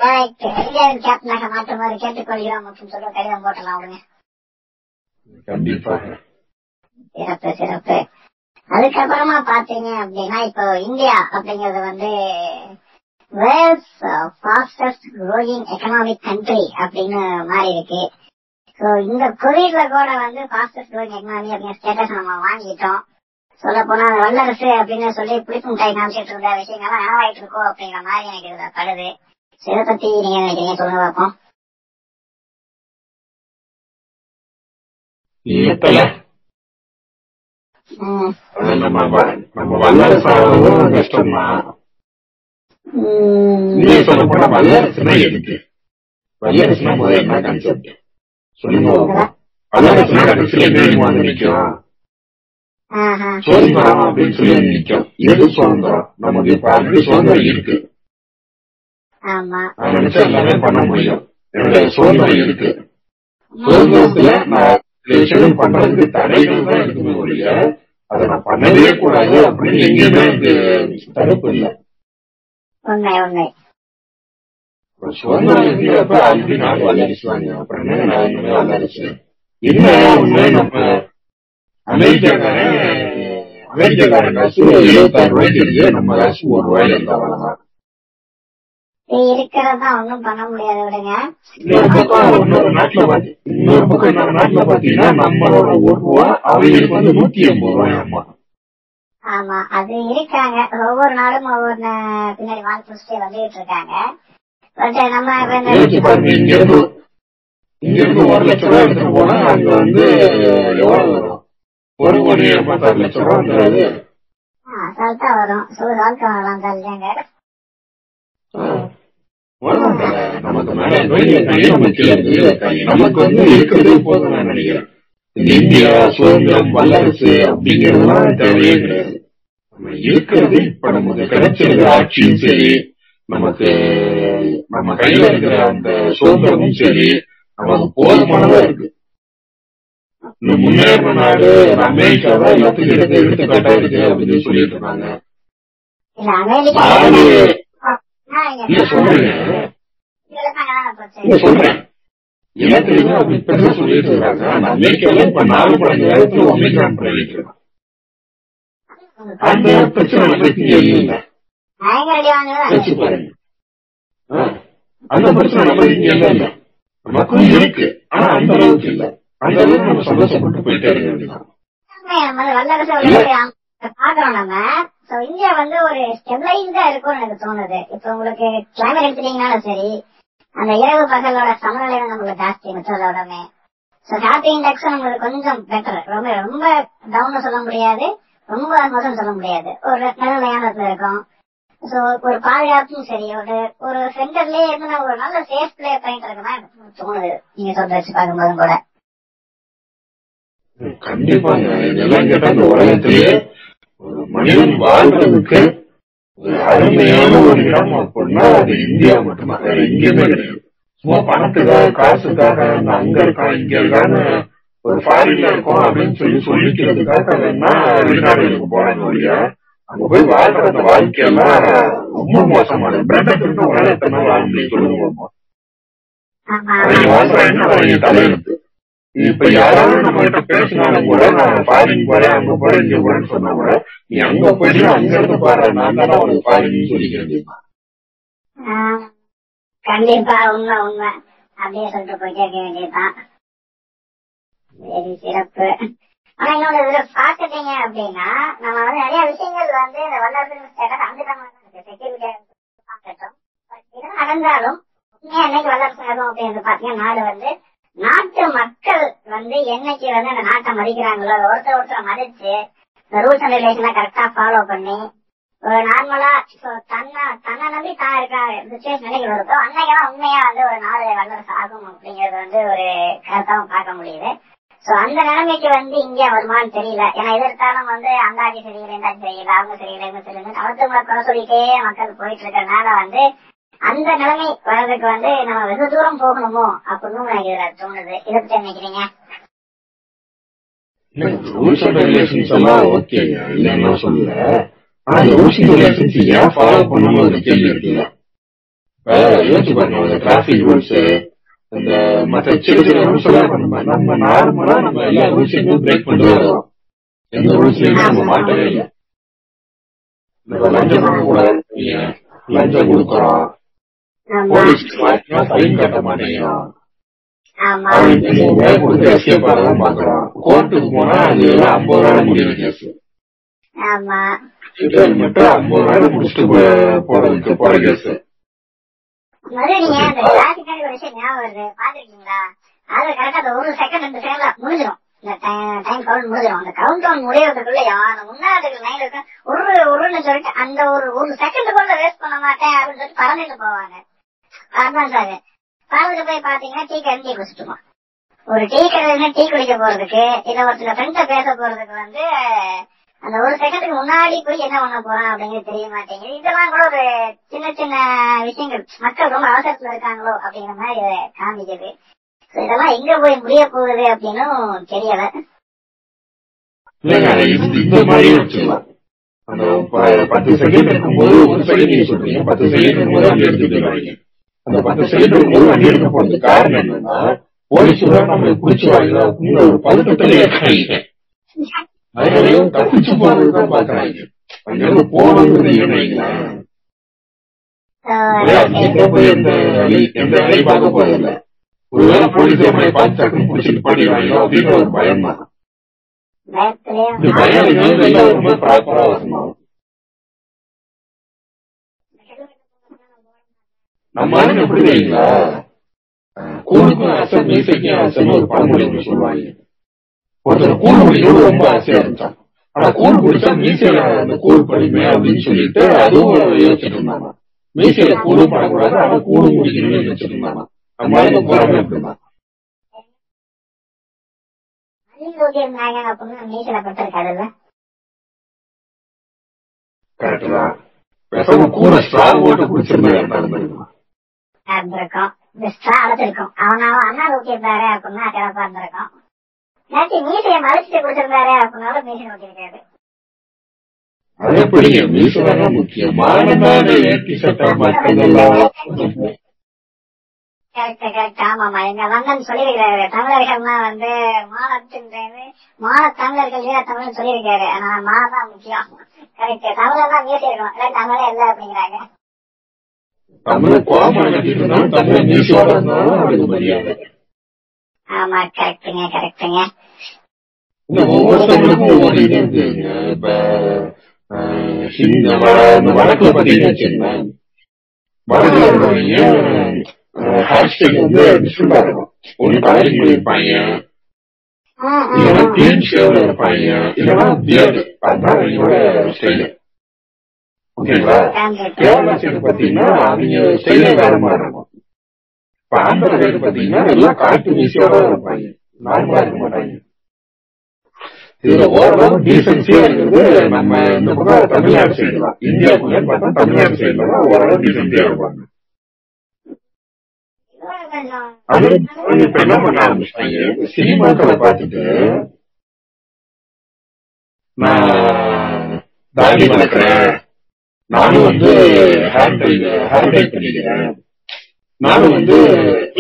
இந்தியாவின் கேப்டனாக மாற்றுமாறு கேட்டுக்கொள்கிறோம் அப்படின்னு சொல்லி கடிதம் போட்டலாம் சிறப்பு சிறப்பு. அதுக்கப்புறமா பாத்தீங்க அப்படின்னா இப்போ இந்தியா அப்படிங்கறது வந்து world's fastest growing economic country அப்படின்னு மாறி இருக்கு. ஸோ இந்த கோவிட்ல கூட வந்து ஃபாஸ்டஸ்ட் growing எக்கனாமி அப்படிங்கிற ஸ்டேட்டஸ் நம்ம வாங்கிட்டோம் சொல்ல போனா வல்லரசு அப்படின்னு சொல்லி புளிப்பு மிட்டாய் காமிச்சிட்டு இருந்த விஷயங்கள்லாம் நினைவாயிட்டு இருக்கோம் அப்படிங்கிற மாதிரி எனக்கு இதுல படுது. பத்தி நீங்க நினைக்கிறீங்க சொல்லுங்க பார்ப்போம். ஏத்தல ம். அது நம்ம வ- நம்ம வல்லரசாகவும் கஷ்டம்தான் ம். நீங்க சொல்ல போனா வல்லரசுனா எதுக்கு? வல்லரசுனா முதல்ல என்ன கான்செப்ட் சொல்லுங்க. வல்லரசுனா கடைசியில என்ன வந்து. சுதந்திரம் அப்படின்னு சொல்லி நிக்கும். எது சுதந்திரம்? நமக்கு இப்ப ஆல்ரெடி சுதந்திரம் இருக்கு. ஆமா. பண்ண முடியும். என்னுடைய சுதந்திரம் இருக்கு. சுதந்திரத்துல நான் விஷயங்கள் பண்றதுக்கு தடைகள் தான் இருக்குமே ஒழிய அதை நான் பண்ணவே கூடாது அப்படின்னு எங்கேயுமே இது தடுப்பு இல்லை. ஆல்ரெடி நாடு வல்லரசுவாங்க அப்புறம் என்ன நான் இனிமே வல்லரசு என்ன ஒண்ணு நம்ம அமெரிக்காக்காரன் அமெரிக்காக்காரன் காசு எழுபத்தாறு ரூபாய்க்கு இருக்கு நம்ம காசு ஒரு ரூபாயில இருந்தா வரலாம் இருக்கிறதா ஒண்ணும் பண்ண முடியாது விடுங்க இன்னொரு பக்கம் இன்னொரு நாட்டுல பாத்தி இன்னொரு பக்கம் இன்னொரு நாட்டுல பாத்தீங்கன்னா நம்மளோட ஒரு ரூபா அவங்களுக்கு வந்து நூத்தி எண்பது ரூபாய் ஆமா அது இருக்காங்க ஒவ்வொரு நாடும் ஒவ்வொரு பின்னாடி வாழ் புடிச்சிட்டே வந்துகிட்டு இருக்காங்க. பட் நம்ம இங்க இருந்து இங்க இருந்து ஒரு லட்சம் ரூபாய் எடுத்துட்டு போனா அங்க வந்து எவ்வளவு வரும்? ஒரு கோடி பத்தாறு லட்சம் ரூபாய் அசால்ட்டா வரும். சோ வாழ்க்கை வரலாம் தள்ளுங்க வருவாங்க. நமக்கு மேல நமக்கு வந்து இருக்கிறதே போதும் நான் நினைக்கிறேன் இந்த இந்தியா சுதந்திரம் வல்லரசு அப்படிங்கறதுலாம் தேவையே கிடையாது நம்ம இருக்கிறது இப்ப நமக்கு கிடைச்சிருக்கிற ஆட்சியும் சரி நமக்கு நம்ம கையில இருக்கிற அந்த சுதந்திரமும் சரி நமக்கு போதுமானதா இருக்கு இந்த முன்னேறின நாடு அமெரிக்கா தான் எல்லாத்துக்கும் எடுத்து எடுத்துக்காட்டா இருக்கு அப்படின்னு சொல்லிட்டு இருக்காங்க இல்ல சொல்றேன். இல்ல சொல்றேன். எல்லாத்துலயுமே அப்படி இப்பதான் சொல்லிட்டு இருக்காங்க. ஆனா அமெரிக்கால இப்ப நாலு மணி நேரத்துல ஒமிக்ரான் பரவிட்டு இருக்கான் அந்த பிரச்சனை இங்க இல்ல. யோசிச்சு பாருங்க. அந்த பிரச்சனை நமக்கு இங்க இல்ல. இல்ல நமக்கும் இருக்கு. ஆனா அந்த அளவுக்கு இல்ல. அந்த அளவுக்கு நம்ம சந்தோஷப்பட்டு போயிட்டே இருக்க வேண்டியதான் இந்தியா வந்து ஒரு ஸ்டெபிளைஸ்டா இருக்கும்னு எனக்கு தோணுது. இப்ப உங்களுக்கு கிளைமேட் எடுத்துட்டீங்கனாலும் சரி அந்த இரவு பகலோட சமநிலை வந்து நம்மளுக்கு ஜாஸ்தி மிச்சதோடமே சோ ஹாப்பி இண்டெக்ஸ் நம்மளுக்கு கொஞ்சம் பெட்டர் ரொம்ப ரொம்ப டவுன் சொல்ல முடியாது. ரொம்ப மோசம் சொல்ல முடியாது. ஒரு நடுநிலையான இடத்துல இருக்கும். சோ ஒரு பாதுகாப்பும் சரி ஒரு ஒரு சென்டர்லயே இருந்து நம்ம ஒரு நல்ல சேஃப் பிளே பண்ணிட்டு இருக்கோம்னா எனக்கு தோணுது. நீங்க சொல்ற வச்சு பார்க்கும்போதும் கூட. கண்டிப்பாங்க. ஒரு மனிதன் வாழ்றதுக்கு ஒரு அருமையான ஒரு இடம் அப்படின்னா அது இந்தியா மட்டும்தான் வேற எங்கேயுமே கிடையாது. சும்மா பணத்துக்காக காசுக்காக அங்க இருக்கான் இங்க இருக்கான்னு ஒரு ஃபாரின்ல இருக்கோம் அப்படின்னு சொல்லி சொல்லிக்கிறதுக்காக வேணா வெளிநாடுகளுக்கு போறாங்க ஒழிய அங்க போய் வாழ்ற அந்த வாழ்க்கையெல்லாம் ரொம்ப மோசமானது. பிரம்மத்திற்கு உலக எத்தனை நாள் வாழ முடியும் சொல்லுங்க பாப்போம். ஆமா. அவங்க வாழ்றாங்க அவங்க தலையெழுத்து இப்ப யாராவது நம்ம கிட்ட பேசினாலும் கூட நான் ஃபாரின் போறேன் அங்க போறேன் இங்க போறேன்னு சொன்னா கூட நீ அங்க போயிட்டு அங்க இருந்து பாரு நான் தானே உனக்கு ஃபாரின் சொல்லிக்கிறது. ஆ, கண்டிப்பா உண்மை உண்மை. அப்படியே சொல்லிட்டு போயிட்டே இருக்க வேண்டியதுதான். சரி சிறப்பு. ஆனா இன்னொரு இதுல பாத்துட்டீங்க அப்படின்னா நம்ம வந்து நிறைய விஷயங்கள் வந்து இந்த வல்லரசு ஸ்டேட்டஸ் அந்த செக்யூரிட்டி நடந்தாலும் உண்மையா என்னைக்கு வல்லரசு ஆகும் அப்படின்னு பாத்தீங்கன்னா நாடு வந்து நாட்டு மக்கள் வந்து என்னைக்கு வந்து அந்த நாட்டை மதிக்கிறாங்களோ ஒருத்தர் ஒருத்தர் மதிச்சு இந்த ரூல்ஸ் அண்ட் ரெகுலேஷனை கரெக்டா ஃபாலோ பண்ணி ஒரு நார்மலா தன்னை தன்னை நம்பி தான் இருக்கிற சுச்சுவேஷன் நிலைக்கு வருதோ அன்னைக்கெல்லாம் உண்மையா வந்து ஒரு நாடு வல்லரசு ஆகும் அப்படிங்கறது வந்து ஒரு கருத்தாவும் பார்க்க முடியுது. சோ அந்த நிலைமைக்கு வந்து இங்க வருமானு தெரியல. ஏன்னா எதிர்த்தாலும் வந்து அந்த ஆட்சி சரியில்லை இந்த ஆட்சி சரியில்லை அவங்க சரியில்லை இவங்க சரியில்லை அவத்துங்களை குறை சொல்லிட்டே மக்கள் போயிட்டு இருக்கனால வந்து அந்த நிலைமை வர்றதுக்கு வந்து நம்ம வெகு தூரம் போகணுமோ அப்படின்னு எனக்கு இதுல தோணுது. இதை பத்தி நினைக்கிறீங்க? ரூல்ஸ் அண்ட் ரெகுலேஷன்ஸ் எல்லாம் ஓகேங்க இல்லைன்னா சொல்லல. ஆனா இந்த ரூல்ஸ் அண்ட் ரெகுலேஷன்ஸ் ஏன் ஃபாலோ பண்ணணும் ஒரு கேள்வி இருக்குல்ல. யோசிச்சு பாருங்க இந்த டிராபிக் ரூல்ஸ் இந்த மற்ற சின்ன சின்ன ரூல்ஸ் எல்லாம் நம்ம நம்ம நார்மலா நம்ம எல்லா ரூல்ஸையும் பிரேக் பண்ணிட்டு வரோம் எந்த ரூல்ஸ்லயுமே நம்ம மாட்டவே இல்லை. லஞ்சம் கொடுக்கக்கூடாது லஞ்சம் கொடுக்குறோம். கோர்ட்டுக்கு போனா அது ஐம்பது ரூபாய் முடிவு கேஸ். ஆமா. மட்டும் ஐம்பது ரூபாய் முடிச்சுட்டு போ- போறதுக்கு போற கேஸ். முதல்ல நீங்க அந்த டிராபிக் ஒரு செகண்ட் ரெண்டு செகண்ட்ல முடிஞ்சிடும் இந்த டைம் கவுண்ட் முடிஞ்சிடும் அந்த கவுண்ட் டவுன் முடியறதுக்குள்ளயும் அந்த முன்னாடி லைன் இருக்க ஒரு ஒருன்னு சொல்லிட்டு அந்த ஒரு ஒரு செகண்ட் கூட வேஸ்ட் பண்ண மாட்டேன் அப்படின்னு சொல்லிட்டு பறந்துட்டு போவாங்க. அட்வான்ஸ் ஆகு போய் பாத்தீங்கன்னா டீ கடை டீ குடிச்சிட்டுமா ஒரு டீ கடையில டீ குடிக்க போறதுக்கு இல்ல ஒரு சில ஃப்ரெண்ட்ஸ பேச போறதுக்கு வந்து அந்த ஒரு செகண்டுக்கு முன்னாடி போய் என்ன பண்ண போறான் அப்படிங்கிறது தெரிய மாட்டேங்குது. இதெல்லாம் கூட ஒரு சின்ன சின்ன விஷயங்கள். மக்கள் ரொம்ப அவசரத்துல இருக்காங்களோ அப்படிங்கிற மாதிரி காமிக்குது. இதெல்லாம் எங்க போய் முடிய போகுது அப்படின்னும் தெரியல. இந்த மாதிரி அந்த பத்து செகண்ட் இருக்கும்போது ஒரு செகண்ட் நீங்க சொல்றீங்க. பத்து செகண்ட் இருக்கும்போது வண்டி எடுத்துட்டு போயிருவாங்க அந்த பத்து செகண்ட் இருக்கும்போது வண்டி எடுக்க போறதுக்கு காரணம் என்னன்னா போலீஸ் நம்மளை பிடிச்சி வாங்க ஒரு பதட்டத்திலே இருக்காங்க அதனாலயும் தப்பிச்சு போறதுதான் பாக்குறாங்க அங்க இருந்து போகணுங்கிறது இல்லைங்களேன் So, எங்க போய் எந்த வழி எந்த வேலை பார்க்க போறதில்ல. ஒருவேளை போலீஸ் நம்மளை பார்த்து டக்குன்னு பிடிச்சிட்டு பண்ணிடுவாங்களோ அப்படின்ற ஒரு பயம் தான் இந்த பயம் ரொம்ப ப்ராப்பரா வரணும் நம்ம ஆளுங்க எப்படி தெரியுங்களா கூழுக்கும் அசம் மீசைக்கும் அசம்னு ஒரு பழமொழி சொல்லுவாங்க. ஒருத்தர் கூழ் குடிக்கிறது ரொம்ப ஆசையா இருந்தான் ஆனா கூழ் குடிச்சா மீசையில அந்த கூழ் படிமை அப்படின்னு சொல்லிட்டு அதுவும் யோசிச்சுட்டு இருந்தாங்க. மீசையில கூழும் படக்கூடாது ஆனா கூழும் குடிக்கணும்னு யோசிச்சுட்டு இருந்தாங்க. நம்ம ஆளுங்க போறாங்க அப்படின்னா கரெக்ட் தான் பேசாம கூட ஸ்ட்ராங் போட்டு குடிச்சிருந்தா இருந்தாலும் இருந்திருக்கும் பெஸ்டா அழைச்சிருக்கும் அவன் அவன் அண்ணா ஊக்கியிருந்தாரு அப்படின்னா கிடப்பா இருந்திருக்கும். நேற்று மீசையை மறைச்சிட்டு கொடுத்திருந்தாரு அப்படின்னாலும் மீசை ஊக்கியிருக்காரு தமிழர்கள்னா வந்து மானத்தின்றது மான தமிழர்கள் வீர தமிழ் சொல்லியிருக்காரு. ஆனா மானம் தான் முக்கியம். கரெக்ட். தமிழெல்லாம் மீசி இருக்கணும். தமிழே இல்ல அப்படிங்கிறாங்க. ஆமா கரெக்டுங்க கரெக்டுங்க இந்த ஒவ்வொருத்தவங்களுக்கும் ஒவ்வொரு இது இருக்குங்க இப்ப ஆஹ், இந்த வட- இந்த வடக்குல பாத்தீங்கன்னா வச்சுக்கோங்களேன் வடக்குல இருக்கிறவங்க ஹேஷ்டேக் வந்து டிஃப்ரெண்டா இருக்கும் ஒண்ணு கலரிங் பண்ணிருப்பாங்க இல்லைன்னா கிளீன் ஷேவ்ல இருப்பாங்க இல்லைன்னா பியர்டு அதுதான் அவங்களோட ஸ்டைலு ஓகேங்களா சைடு பாத்தீங்கன்னா அவங்க ஸ்டைலே வேற மாதிரி இருக்கும் இப்ப பாத்தீங்கன்னா எல்லாம் காட்டு மீசியோட இருப்பாங்க நார்மலா இருக்க மாட்டாங்க இதுல ஓரளவு டீசன்சியா இருக்கிறது நம்ம இந்த பக்கம் தமிழ்நாடு சைடு தான் இந்தியாவுக்குள்ள பார்த்தா தமிழ்நாடு சைடுல தான் ஓரளவு டீசன்சியா இருப்பாங்க அது இப்ப என்ன பண்ண ஆரம்பிச்சிட்டாங்க சினிமாக்களை பார்த்துட்டு நான் தாடி வளர்க்குறேன் நானும் வந்து ஹேர் டை ஹேர் டை பண்ணிக்கிறேன். நானும் வந்து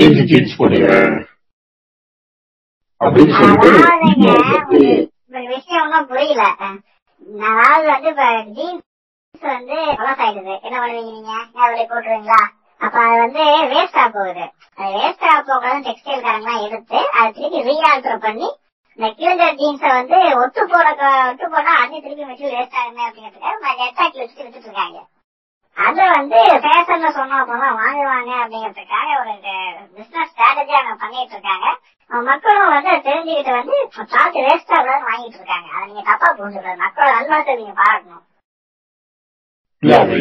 இஞ்சி ஜீன்ஸ் போட்டுக்கிறேன். அப்படின்னு சொல்லிட்டு ஒரு விஷயம் ஒன்றும் புரியல அதாவது வந்து இப்ப ஜீன்ஸ் வந்து பழசாயிடுது என்ன பண்ணுவீங்க நீங்க? நேரடி போட்டுருவீங்களா? அப்ப அது வந்து வேஸ்டா போகுது. அது வேஸ்டா போகலாம் டெக்ஸ்டைல் காரங்களாம் எடுத்து அதை திருப்பி ரீஆல்டர் பண்ணி இந்த கிழிஞ்ச ஜீன்ஸை வந்து ஒட்டு போட ஒட்டு போனா அது திருப்பி மெட்டீரியல் வேஸ்ட் ஆகுமே அப்படிங்கிறதுக்காக நெட்டாக்கி வச்சுட்டு வித்துட்டு இருக்காங்க. அத வந்து ஃபேஷன்ல சொன்னா போலாம் வாங்குவாங்க அப்படிங்கிறதுக்காக ஒரு பிசினஸ் ஸ்ட்ராட்டஜி அவங்க பண்ணிட்டு இருக்காங்க. மக்களும் வந்து தெரிஞ்சுக்கிட்டு வந்து காசு வேஸ்டா இல்லாத வாங்கிட்டு இருக்காங்க. அதை நீங்க தப்பா புரிஞ்சுக்கூடாது மக்களோட நல்வாழ்த்தை நீங்க பாராட்டணும்.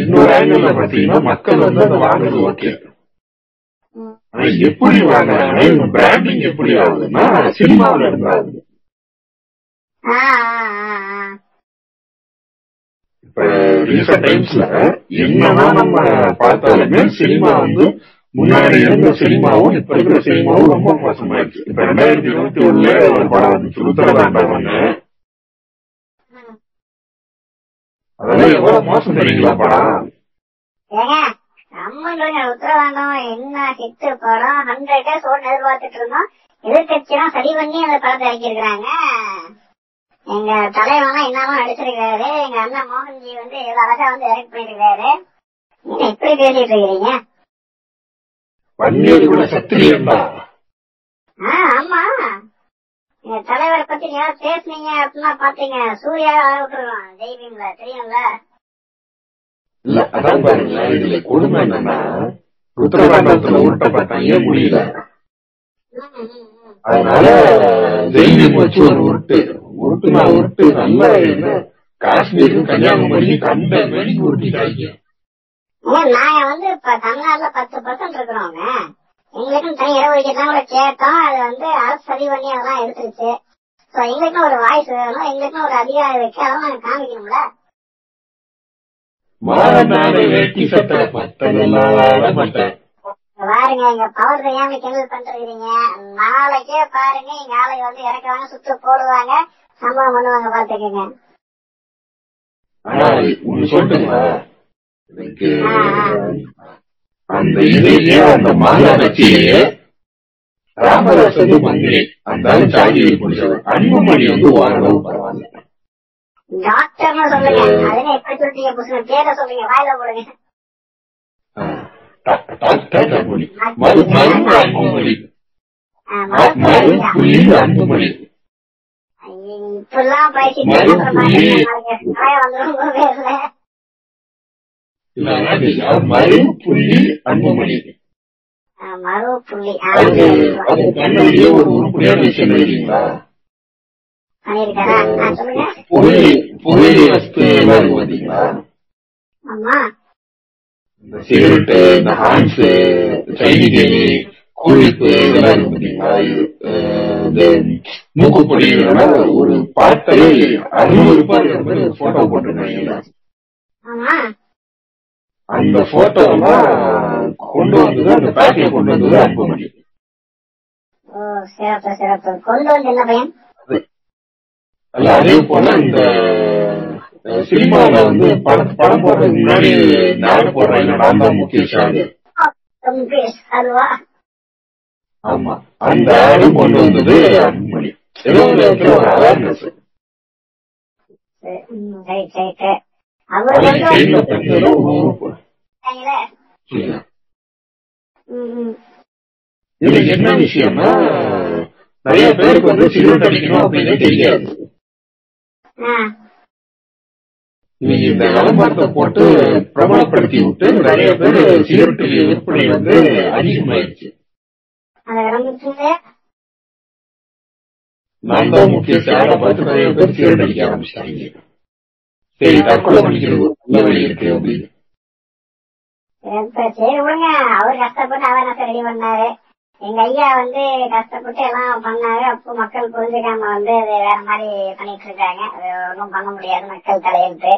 இன்னொரு ஆங்கிள் பாத்தீங்கன்னா மக்கள் வந்து அதை வாங்குறது ஓகே எப்படி பிராண்டிங் எப்படி ஆகுதுன்னா சினிமாவில இருந்து ஆகுது. இப்ப ரீசெண்ட் டைம்ஸ்ல என்னதான் நம்ம பார்த்தாலுமே சினிமா வந்து முன்னாடி இருந்த சினிமாவும் இப்ப இருக்கிற சினிமாவும் ரொம்ப மோசமாயிடுச்சு இப்ப ரெண்டாயிரத்தி இருபத்தி ஒண்ணுல ஒரு படம் வந்து ம். அதெல்லாம் எவ்வளவு மோசம் தெரியுங்களா படம் நம்மளுடைய உத்தரவாதம்? என்ன ஹிட் படம்? ஹண்ட்ரட் டேஸ் ஓட்டு எதிர்பார்த்துட்டு இருந்தோம் எதிர்கட்சியெல்லாம் சரி பண்ணி அந்த படத்தை இறக்கிருக்கிறாங்க எங்க தலைவன்லாம் என்னமா நடிச்சிருக்காரு எங்க அண்ணன் மோகன்ஜி வந்து எவ்வளவு அழகா வந்து டைரக்ட் பண்ணிருக்காரு நீங்க இப்படி பேசிட்டு இருக்கிறீங்க? ஆமா. எங்க தலைவரை பத்தி நீங்க பேசுனீங்க அப்படின்னா பாத்தீங்க. சூர்யா விட்டுருவோம் ஜெய்பீம்ல தெரியும்ல. இல்ல அதான் பாருங்களேன் இதுல கொடுமை என்னன்னா உத்தரவாண்டத்துல உருட்டப்பட்டாங்க முடியல. அதனால ஜெயிலிங் வச்சு ஒரு உருட்டு. உருட்டுனா உருட்டு நல்லா என்ன? காஷ்மீருக்கும் கன்னியாகுமரி கண்ட மேடிக்கு உருட்டிட்டாங்க நாங்க வந்து இப்ப தமிழ்நாட்டுல பத்து பர்சன்ட் இருக்கிறோங்க எங்களுக்கும் தனி இடஒதுக்கீடு கூட கேட்டோம். அது வந்து அரசு சரி பண்ணி அதெல்லாம் எடுத்துருச்சு எங்களுக்கும் ஒரு வாய்ஸ் வேணும். எங்களுக்கும் ஒரு அதிகாரம் இருக்கு. அதெல்லாம் நாங்க காமிக்கணும்ல. மாநாடு வேட்டி சட்டை மத்ததெல்லாம் வாழ மாட்டேன் பாருங்க இங்க பவர் தெரியாம கிண்டல் பண்றீங்க? நாளைக்கே பாருங்க ஆளை வந்து இறக்குவாங்க சுத்து போடுவாங்க. சம்பவம் பண்ணுவாங்க பாத்துக்கங்க ஆனா ஒண்ணு சொல்லட்டுங்களா எனக்கு அந்த இதையே அந்த மாநாட்சியிலேயே ராமதாஸ் வந்து மந்திரி அந்த ஆளு சாதியை பிடிச்சவர். அன்புமணி வந்து ஓரளவு பரவாயில்ல. டாக்டர்னு சொல்லுங்க. அதுல எப்படி சொல்றீங்க புதுசு பேரை சொல்றீங்க வாயில போடுங்க. டாக்டர் டாக்டர் அன்புமணி மறு மருந்து அன்புமணி ஆ, மறு மருத்துவ புள்ளி அன்புமணி இப்பெல்லாம் பேசிட்டு அப்புறம் பாத்தீங்கன்னா நாளைக்கு காய வந்துரும் உங்க பேர்ல இல்ல மறு புள்ளி அன்புமணி ஆ, மறு புள்ளி. ஆ, அது அது கண்ணிலேயே ஒரு உருப்படியான விஷயம் இல்லைங்களா சிகரெட்டு இந்த ஹான்ஸ் சைனிகை கூழிப்பு இதெல்லாம் இருக்கு பாத்தீங்களா இந்த மூக்குப்பொடி ஒரு பாட்டே அறுநூறு ரூபாய் மாதிரி ஒரு போட்டோ அந்த போட்டோ எல்லாம் கொண்டு வந்தது அந்த பேக்கை கொண்டு வந்தது ஓ சிறப்பு சிறப்பு. கொண்டு வந்து என்ன பையன்? அதே போல இந்த அஹ், சினிமால வந்து படம் படம் போடுறதுக்கு முன்னாடி நாடு போடுறாங்க நான் தான் முக்கிய ஷாடு ஆமா. அந்த ஆடு கொண்டு வந்தது அன்புமணி. ஏதோ ஒரு இடத்துல ஒரு அவேர்னஸ் இதுல என்ன விஷயம்னா நிறைய பேருக்கு வந்து சிகரெட் அடிக்கணும் அப்படின்னு தெரியாது. நீங்க இந்த விளம்பரத்தை போட்டு பிரபலப்படுத்தி விட்டு நிறைய பேர் சிகரெட் விற்பனை வந்து அதிகமாயிருச்சு. நான் தான் முக்கிய சேலை பார்த்து நிறைய பேர் சிகரெட் அடிக்க ஆரம்பிச்சிட்டாங்க. சரி தற்கொலை பண்ணிக்கிறது நல்ல வழி இருக்கு அப்படின்னு. இப்ப சரி விடுங்க. அவர் கஷ்டப்பட்டு அவேர்னஸ் ரெடி பண்ணாரு? எங்க ஐயா வந்து கஷ்டப்பட்டு எல்லாம் பண்ணாரு அப்போ மக்கள் புரிஞ்சுக்காம வந்து அது வேற மாதிரி பண்ணிட்டு இருக்காங்க. அது ஒன்றும் பண்ண முடியாது மக்கள் தலையெழுத்து.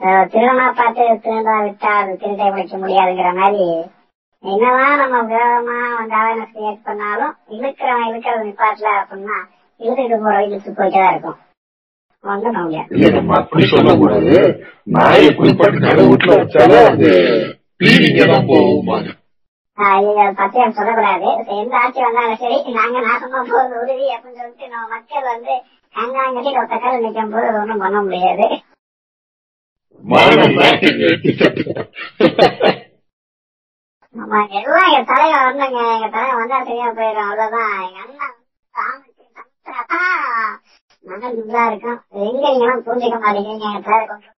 அஹ் திருடனா பார்த்து திருடா விட்டா அது திருட்டை பிடிக்க முடியாதுங்கிற மாதிரி என்னதான் நம்ம விரோதமா வந்து அவேர்னஸ் கிரியேட் பண்ணாலும் இழுக்கிறவன் இழுக்கிறது நிப்பாட்டல அப்படின்னா இழுத்துட்டு போற இழுத்து போயிட்டே தான் இருக்கும். அப்படி சொல்லக்கூடாது நாயை குளிப்பாட்டு வீட்டுல வச்சாலும் அது கிளீனிங்க தான் போகுமாங்க பச்சையம் சொல்லக்கூடாது. எந்த ஆட்சி வந்தாலும் சரி நாங்க நாசமா போறது உறுதி அப்படின்னு சொல்லிட்டு நம்ம மக்கள் வந்து கங்காங்கட்டி ஒத்த கால நிக்கும் போது ஒன்றும் பண்ண முடியாது. நம்ம எல்லாம் எங்க தலைவர் வந்தாங்க எங்க தலைவர் வந்தா சரியா போயிடும். அவ்வளவுதான். எங்க அண்ணன் நாங்க நல்லா இருக்கோம் எங்க நீங்க எல்லாம் புரிஞ்சுக்க மாட்டேங்கிறீங்க எங்க தலைவர் கொண்டு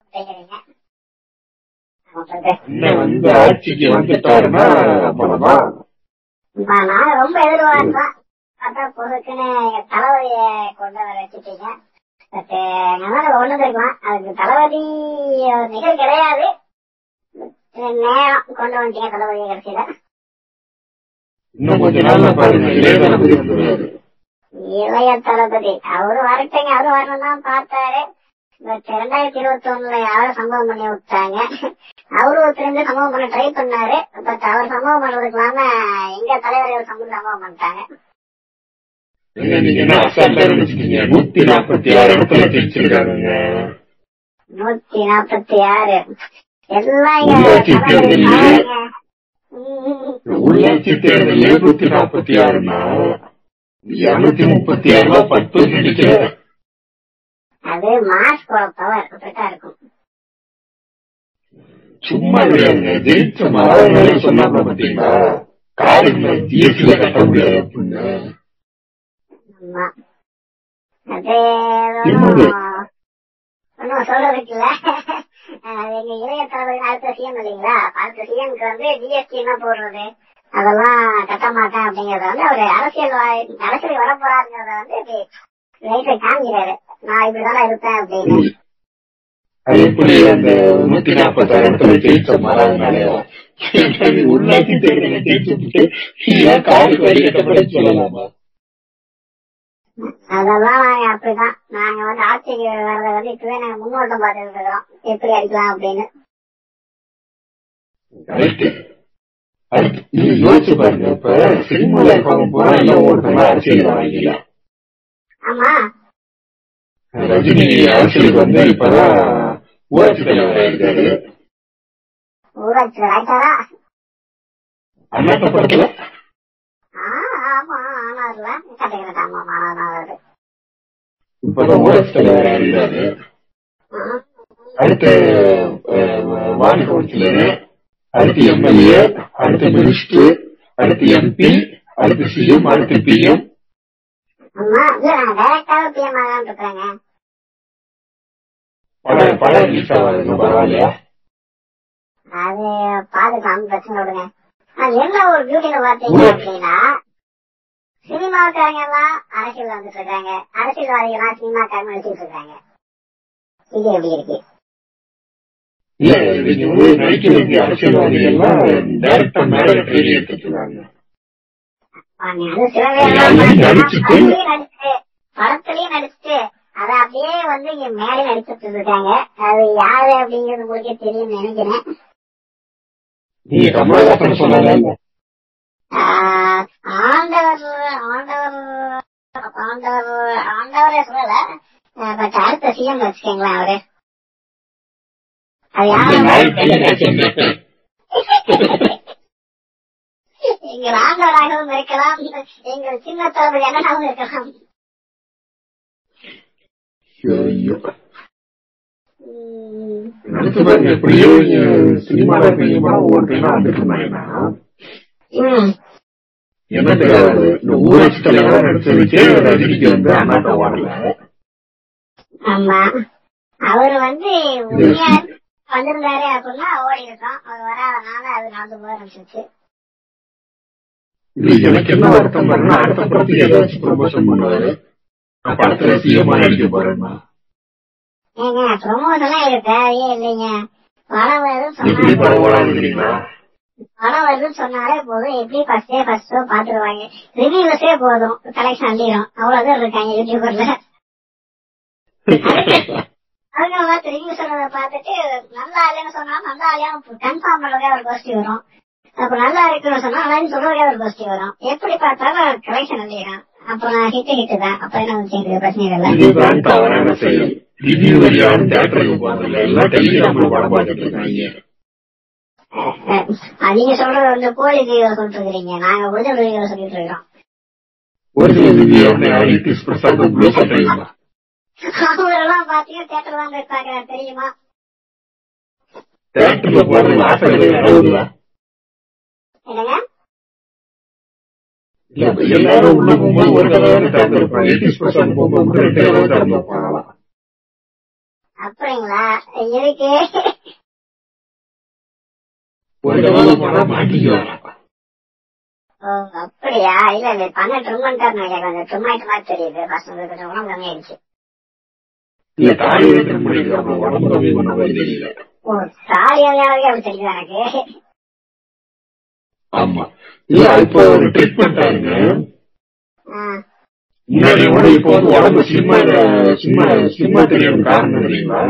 ஆமா சொல்றேன். அண்ணன் வந்து ஆட்சிக்கு வந்துட்டாருன்னா அவ்வளவுதான் நான் நான் ரொம்ப எதிர்பார்த்தேன் பார்த்தா பொதுக்குன்னு எங்க தளபதிய கொண்டு வர வச்சுட்டீங்க. பட் கொண்டு வந்திருக்கலாம் அதுக்கு தளபதி நிகழ் கிடையாது. நேரம் கொண்டு வந்துட்டீங்க தளபதிய கடைசியில. இன்னும் கொஞ்ச நாள்ல பாருங்க. இளைய தளபதி. தளபதி. அவரு வரட்டுங்க அவரு வரணும் தான் பார்த்தாரு. பட் ரெண்டாயிரத்தி இருபத்தி ஒண்ணுல யாரும் சம்பவம் பண்ணி விட்டாங்க. அவரு ஒருத்தர் சம்பவம் பண்ண ட்ரை பண்ணாரு. பட் அவர் சம்பவம் பண்றதுக்கு இல்லாம எங்க தலைவர் சம்பவம் சம்பவம் பண்ணிட்டாங்க. நூத்தி நாற்பத்தி ஆறு ஆறு. உள்ளாட்சி தேர்தல் நூத்தி நாற்பத்தி ஆறுனா இருநூத்தி முப்பத்தி பத்து நினைக்கிறேன் அது மாஸ்கோட பவர் அப்படித்தான் இருக்கும். சும்மா கிடையாதுங்க ஜெயிச்ச மரங்களே சொன்னாங்க பாத்தீங்களா காடுகளை ஜிஎஸ்டில கட்ட முடியாது. அப்படின்னு ஆமா. அது என்னது? ஒண்ணும் ஒண்ணும் சொல்றதுக்கு இல்ல அது எங்க இளைய தளபதி அடுத்த சிஎம் இல்லைங்களா? அடுத்த சிஎம்க்கு வந்து ஜிஎஸ்டி என்ன போடுறது? அதெல்லாம் கட்ட மாட்டேன் அப்படிங்கறத வந்து அவர் அரசியல் அரசியல் வர போறாருங்கிறத வந்து லைட்டை காமிக்கிறாரு. நான் இப்படிதான் இருப்பேன் அப்படின்னு. எப்படி அந்த நூத்தி நாற்பத்தி ஆறு இடத்துல ஜெயிச்ச மரங்களே உள்ளாட்சி தேர்தலை ஜெயிச்சுட்டு ஏன் காடுக்கு வரி கட்டப்பட சொல்லலாமா? அதெல்லாம் நாங்க அப்படிதான். நாங்க வந்து ஆட்சிக்கு வர்றத வந்து இப்பவே நாங்க முன்னோட்டம் பார்த்துட்டு இருக்கிறோம். எப்படி அடிக்கலாம் அப்படின்னு. யோசிச்சு பாருங்க இப்ப சினிமால இருக்கவங்க போனா ஒருத்தவங்க அரசியல் வாங்கிக்கலாம். ஆமா. ரஜினி அரசியலுக்கு வந்து இப்பதான் ஊராட்சி தலைவர் ஆயிருக்காரு அடுத்து வார்டு கவுன்சிலர் அடுத்து எம்எல்ஏ அடுத்து மினிஸ்டர் அடுத்து எம்பி அடுத்து சிஎம் அடுத்து பிஎம். அது பாதுகாப்பு பிரச்சனை விடுங்க என்ன ஒரு பியூட்டியில பாத்தீங்க அப்படின்னா சினிமாக்காரங்க எல்லாம் அரசியல் வந்துட்டு இருக்காங்க. அரசியல்வாதிகள் எல்லாம் சினிமாக்காரங்க நடிச்சிட்டு இருக்காங்க. இது எப்படி இருக்கு? படத்துலயும் நடிச்சுட்டு அத அப்படியே வந்து இங்க மேலே நடிச்சிட்டு இருக்காங்க அது யாரு அப்படிங்கிறது உங்களுக்கே தெரியும் நினைக்கிறேன். ஆண்டவர் ஆண்டவர் ஆண்டவர் ஆண்டவரே சொல்லல. பட் அடுத்த சிஎம் வச்சுக்கோங்களேன் அவரு. அது யாரு? எங்கள் ஆண்டவராகவும் இருக்கலாம். எங்கள் சின்ன தளபதி அண்ணனாகவும் இருக்கலாம் ஐயோ. உம், அடுத்து பாருங்க எப்படியோ சினிமால பெரியமா ஒவ்வொரு டைமா வந்துட்டு என்ன? தெரியாது. இந்த ஊராட்சி தலைவரா ரஜினிக்கு வந்து அண்ணாட்ட ஓடல. ஆமா. அவரு வந்து உண்மையா வந்திருந்தாரு அப்படின்னா ஓடி இருக்கோம் அவர் வராதனால அது நடந்து போக ஆரம்பிச்சிச்சு இது எனக்கு என்ன வருத்தம் பாருன்னா அடுத்த படத்துக்கு ஏதாச்சும் ப்ரொமோஷன் பண்ணுவாரு. நான் படத்துல சிஎம்மா நடிக்க போறேன்னா ஏங்க ப்ரொமோஷன்லாம் இது தேவையே இல்லைங்க. படம் வருதுன்னு சொன்னா படம் வருதுன்னு சொன்னாலே போதும். எப்படி ஃபர்ஸ்ட் டே ஃபர்ஸ்ட் ஷோ பாத்துருவாங்க ரிவ்யூஸே போதும். கலெக்ஷன் அள்ளிடும் அவ்வளவு பேர் இருக்காங்க யூடியூபர்ல அவங்க பார்த்து ரிவ்யூ சொல்றத பார்த்துட்டு நல்லா இல்லைன்னு சொன்னாலும் நல்லா இல்லையா? கன்ஃபார்ம் பண்றதே ஒரு கோஷ்டி வரும். அப்ப நல்லா இருக்குன்னு சொன்னா ஆனாலும் சொல்றதே ஒரு பாசிட்டிவ் வரும். எப்படி பார்த்தாலும் கலெக்ஷன் இல்லையா அப்புறம் ஹிட் ஹிட் தான் அப்ப என்ன பிரச்சனை இல்லை இதுதான் தவறான செயல். ரிவ்யூ வழியாவும் தேட்டருக்கு போறதில்ல. எல்லாம் டெலிகிராம்ல படம் பார்த்துட்டு இருக்காங்க. அஹ் அஹ் நீங்க சொல்றது வந்து போலி ரிவ்யூ சொல்லிட்டு இருக்கிறீங்க. நாங்க ஒரிஜினல் சொல்லிட்டு இருக்கோம் ப்ளூ சட்டையுமா அவரெல்லாம் பாத்தீங்கன்னா தேட்டர் தான் போய் பாக்குறாரு தெரியுமா? தேட்டர்ல போறது ஆசை கிடையாது. என்னங்க? அப்படிங்களா இருக்கு ஓ அப்படியா இல்ல இல்ல பண்ண ட்ரிம்மெண்டார் நினைக்கிறேன் கொஞ்சம் ட்ரிம்மாயிட்டு மாதிரி தெரியுது பசங்க கொஞ்சம் உடம்பு கம்மியாயிடுச்சு ஓ சாரியாவே அப்படி தெரியுது எனக்கு ஆமா. இல்ல இப்போ ஒரு ட்ரிக் பண்ணிட்டாங்க ஆ, முன்னாடி விட இப்போ வந்து உடம்பு சிம்மா சிம்மா சிம்மா தெரியும்? காரணம் தெரியுங்களா.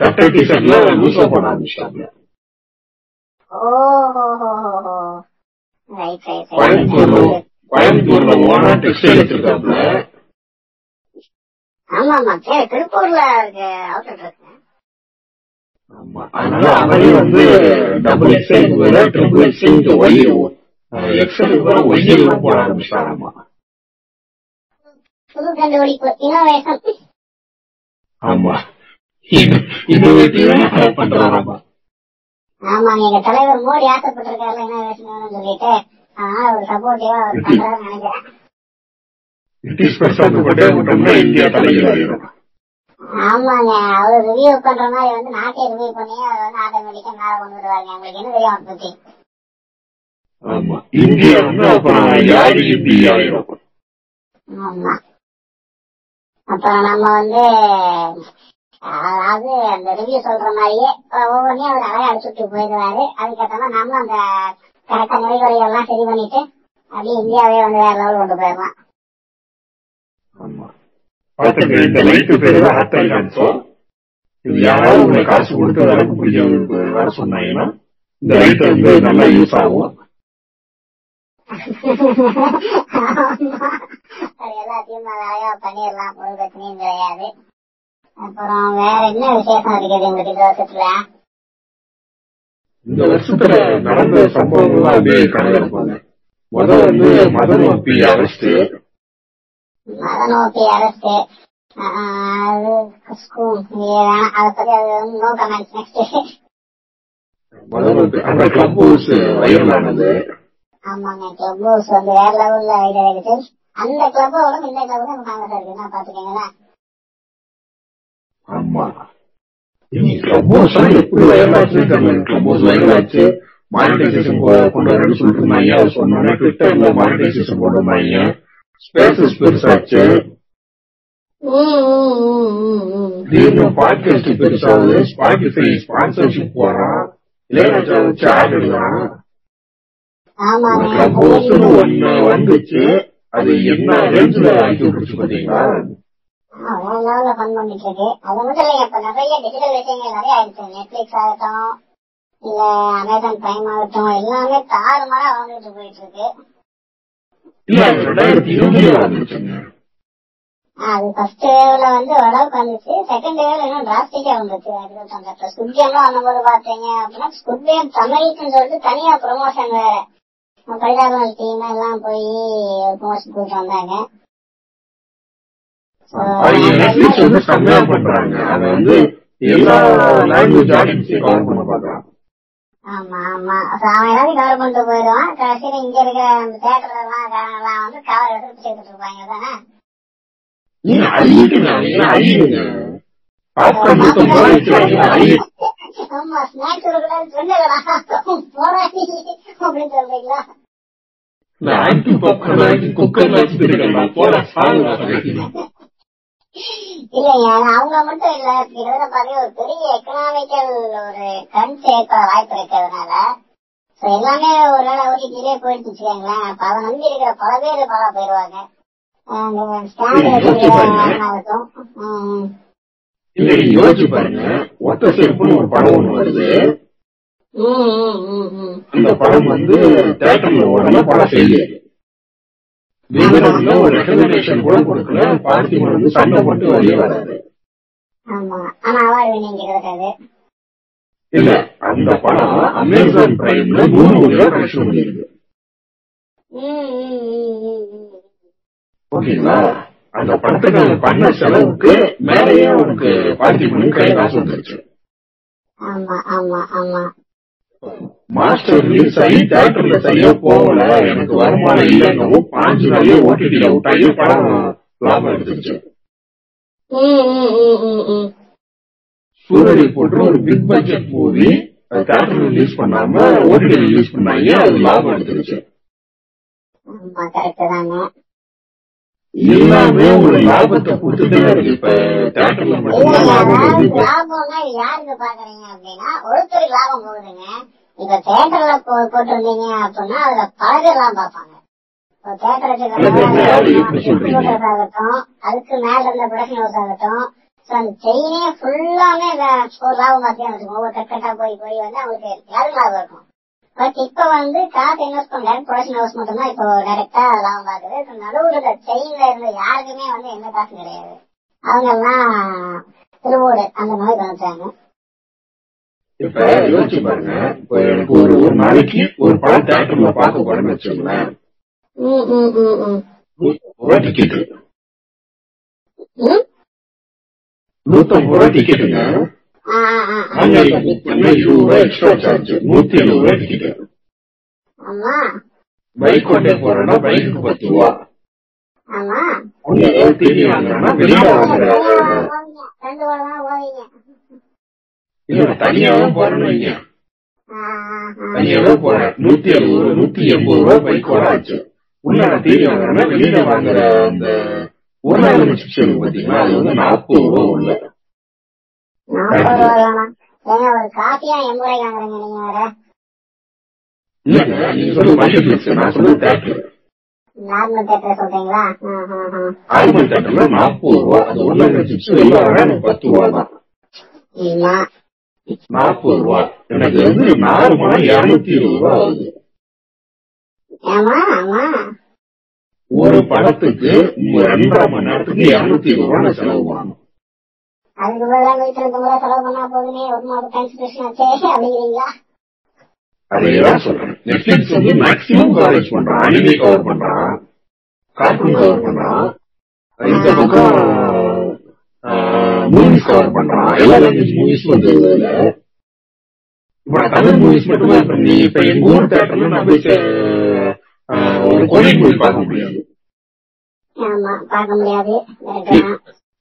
சட்டை டிஷர்ட்ல லூசா ரைட் ரைட் கோயம்புத்தூர்ல கோயம்புத்தூர்ல ஓனா டெக்ஸ்டைல் வச்சிருக்காங்க ஆமா ஆமா. சரி திருப்பூர்ல இருக்கு அதனால அவரே வந்து டபுள் எக்ஸ்எல் வேற ட்ரிபிள் ஒய் வேற ஒய்எல் போட ஆரம்பிச்சிட்டாராமா புது கண்டுபிடிப்பு இனோவேஷன் ஆமா. பண்றாராமா எங்க தலைவர் மோடி ஆசைப்பட்டிருக்காரு இனோவேஷன் சொல்லிட்டு ஒரு சப்போர்ட்டிவா நினைக்கிறேன். விட்டோம்னா இந்தியா ஆயிரும் ஆமாங்க. அவர் ரிவ்யூ பண்ற மாதிரி வந்து நாட்டை ரிவ்யூ பண்ணி அதை வந்து ஆட்டோமேட்டிக்கா மேல கொண்டு வருவாங்க உங்களுக்கு என்ன தெரியும் அதை பத்தி? ஆமா. இந்தியா வந்து அப்புறம் யாரு இந்தியா ஆயிரும் ஆமா. அப்புறம் நம்ம வந்து அதாவது அந்த ரிவ்யூ சொல்ற மாதிரியே ஒவ்வொன்றையும் அவர் அழகா அடிச்சுட்டு போயிடுவாரு. அதுக்கேற்ற மாதிரி நம்மளும் அந்த கரெக்டா நெறிமுறைகள் எல்லாம் சரி பண்ணிட்டு அப்படியே இந்தியாவே வந்து வேற லெவல் கொண்டு போயிடலாம். பாத்துங்க இந்த லைட் பேரு தான் ஹாட்டல் இது யாராவது உங்களை காசு கொடுத்து விளக்கு பிடிக்க வர சொன்னாங்கன்னா இந்த லைட் வந்து நல்லா யூஸ் ஆகும். எல்லாத்தையும் அழகா பண்ணிடலாம் ஒரு பிரச்சனையும் கிடையாது அப்புறம் வேற என்ன விசேஷம் இருக்குது இந்த வருஷத்துல இந்த வருஷத்துல நடந்த சம்பவங்கள்லாம் அப்படியே கணக்கெடுப்பாங்க முதல்ல வந்து மதன் ஒப்பி அரெஸ்ட் மத நோக்கி அரசு ஸ்கூல் அதை பத்தி அது நோ கமெண்ட்ஸ் நெக்ஸ்ட் அந்த கிளப் ஹவுஸ் வைரல் ஆனது ஆமாங்க கிளப் ஹவுஸ் வந்து வேற லெவல்ல ஐடியா ஆயிடுச்சு. அந்த இந்த கிளப் தான் ஃபேமஸ் இருக்குன்னா பாத்துக்கோங்களேன் ஆமா. கிளப் ஹவுஸ் எப்படி கிளப் மானிட்டைசேஷன் கொண்டு வரேன்னு சொல்லிட்டு இருந்தாங்க அவர் சொன்னாங்க ட்விட்டர்ல மானிட்டைசேஷன் கொண்டு வந்தாங்க ஸ்பேசஸ் பெருசாச்சு திடீர்னு பாட்காஸ்ட் பெருசாகுது ஸ்பாட்டிஃபை ஸ்பான்சர்ஷிப் போடுறான் இளையராஜா வச்சு ஆட் எடுக்கிறான் ஒண்ணு வந்துச்சு அது என்ன ரேஞ்சில் ஆக்கி விட்டுருச்சு பாத்தீங்களா லெவல்ல ஃபன் பண்ணிட்டு இருக்கு அது மட்டும் இல்லைங்க இப்ப நிறைய டிஜிட்டல் விஷயங்கள் நிறைய ஆயிடுச்சு நெட்ஃபிளிக்ஸ் ஆகட்டும் இல்ல அமேசான் பிரைம் ஆகட்டும் எல்லாமே தாறுமாறா வளர்ந்துட்டு போயிட்டு இருக்கு இல்ல அது ரெண்டாயிரத்தி இருபதுல வந்துருச்சுங்க அது ஃபர்ஸ்ட் வேவ்ல வந்து ஓரளவுக்கு வந்துச்சு. செகண்ட் வேவ்ல இன்னும் டிராஸ்டிக்கா வந்துச்சு. அது அந்த ஸ்குட் கேம்லாம் வந்தபோது பாத்தீங்க அப்படின்னா ஸ்குட் கேம் தமிழுக்குன்னு சொல்லிட்டு தனியா ப்ரொமோஷன் வேற. பரிதாபங்கள் டீம் எல்லாம் போய் ப்ரொமோஷன் கொடுத்து வந்தாங்க. பண்றாங்க? அதை வந்து எல்லா லாங்குவேஜ் ஆடியன்ஸையும் கவர் பண்ண பாக்குறான் ஆமா ஆமா. அவன் எல்லாத்தையும் கவர் பண்ணிட்டு போயிடுவான். கடைசியில இங்க இருக்கிற தியேட்டர்ல எல்லாம் எல்லாம் வந்து கவர் எடுத்து சேர்த்துட்டு இருப்பாங்க தானே ஆமா ஸ்நாக்ஸ் இருக்கக்கூடாது சொன்னதா போராடி அப்படின்னு சொல்றீங்களா? பாப்கார்ன் அது அவங்க மட்டும் இல்ல. கிட்டத்தட்ட பாத்தீங்கன்னா ஒரு பெரிய எக்கனாமிக்கல் ஒரு கன்ஸ் ஏற்பட வாய்ப்பு இருக்கிறதுனால சோ எல்லாமே ஒரு நாள் ஓடிக்கிட்டே போயிட்டு வச்சுக்கோங்களேன். அப்ப அதை நம்பி இருக்கிற பல பேர் பல போயிருவாங்க. இல்ல யோசிச்சு பாருங்க. ஒத்த ஒரு படம் ஒண்ணு வருது. அந்த வந்து தேட்டர்ல ஓடல படம் ஃபெயிலியர் ஒரு ரெக்கமெண்டேஷன் கூட கொடுக்கல. பார்த்திபன் வந்து சண்டை போட்டு வெளியே வராது இல்ல அந்த படம் அமேசான் பிரைம்ல நூறு கோடி ரூபாய் கலெக்ஷன் பண்ணிருக்கு. ஓகேங்களா? அந்த படத்துக்கு அவங்க பண்ண செலவுக்கு மேலேயே அவனுக்கு பார்த்திபனுக்கு கை காசு வந்துருச்சு. ஆமா ஆமா ஆமா. மாஸ்டர் ரிலீஸ் ஆகி தேட்டர்ல சரியா போகல. எனக்கு வருமானம் இல்லைன்னு பாஞ்சு நாளே ஓடிடில விட்டாங்க படம் லாபம் எடுத்துருச்சு. சூரரை போட்டு ஒரு big budget movie theatre release பண்ணாம ஓடிடி ரிலீஸ் பண்ணாங்க அது லாபம் எடுத்துருச்சு. எல்லாமே ஒரு லாபத்தை கொடுத்துட்டே இருக்கு இப்ப தேட்டர்ல லாபம் இது யாருக்கு பாக்குறீங்க அப்படின்னா ஒருத்தருக்கு லாபம் போகுதுங்க. இப்ப தேட்டர்ல போட்டிருந்தீங்க அப்படின்னா அதுல பல பேர் எல்லாம் பார்ப்பாங்க அதுக்கு மேல இருந்த ப்ரொடக்ஷன் ஹவுஸ் ஆகட்டும் செயினே ஃபுல்லாமே லாபம் பார்த்தீங்கன்னா வச்சுக்கோங்க. ஒவ்வொரு கட்டா போய் போய் வந்து அவங்களுக்கு லாபம் இருக்கும்? பட் இப்ப வந்து காசு இன்வெஸ்ட் பண்ண ப்ரொடக்ஷன் ஹவுஸ் மட்டும்தான் இப்போ டைரக்டா லாபம் பாக்குது. நடுவுல செயின்ல இருந்த யாருக்குமே வந்து எந்த காசும் கிடையாது. அவங்க எல்லாம் திருவோடு அந்த மாதிரி வந்துட்டாங்க இப்ப யோசிச்சு பாருங்க. எனக்கு ஒரு ஒரு நாளைக்கு ஒரு படம் தேட்டர்ல பார்க்க போறேன்னு வச்சுக்கோங்களேன். ரூபா டிக்கெட் நூத்தம்பது ரூபா டிக்கெட்டுங்க ஆ ஆ ஆ ஆ. ஆன்லைன் சார்ஜ் நூத்தி எழுபது ரூபாய் டிக்கெட் பைக் போறேன்னா பத்து ரூபா ரெண்டு வாரம் போவீங்க இல்ல போறேன்னு இங்க தனியாவே போறேன் நூத்தி எழுபது ரூபா நூத்தி எண்பது ரூபாய் பைக்கோட ஆச்சு உள்ள நான் வாங்குறேன்னா வெளியில வாங்குற அந்த ஒரு சிப்ஸ் இருக்கு அது வந்து நாற்பது ரூபா உள்ள நாற்பது ரூபா ஏங்க ஒரு எண்பது ரூபாய்க்கு வாங்குறீங்க நீங்க வேற இல்லங்க நீங்க நான் சொல்றது தேட்டர் நார்மல் தேட்டர் சொல்றீங்களா தேட்டர்ல நாற்பது ரூபா அது உருளைக்கிழங்கு சிப்ஸ் வெளில பத்து ரூபா தான் நாற்பது ரூபா எனக்கு வந்து நாலு மணி இருநூத்தி இருபது ரூபா ஆகுது ஒரு படத்துக்கு ரெண்டாம் மணி நேரத்துக்கு இருநூத்தி இருபது ரூபா செலவு பண்ணணும் அதுக்கு பதிலா வீட்டுல இருக்கும்போது செலவு பண்ணா போதுமே. ஒரு மாதம் கன்சிடரேஷன் ஆச்சே அப்படிங்கிறீங்களா? சொல்றேன். நெட்ஃபிளிக்ஸ் வந்து மேக்ஸிமம் கவரேஜ் பண்றான். அனிமே கவர் பண்றான். கார்ட்டூன் கவர் பண்றான். இந்த பக்கம் மூவிஸ் கவர் பண்றான். எல்லா லாங்குவேஜ் மூவிஸ் வந்து இதுல இப்ப தமிழ் மூவிஸ் மட்டுமே? இப்ப நீ இப்ப எங்க ஊர் தேட்டர்ல நான் போய் ஆஹ், ஒரு கொரியன் மூவி பார்க்க முடியாது. ஆமா பார்க்க முடியாது.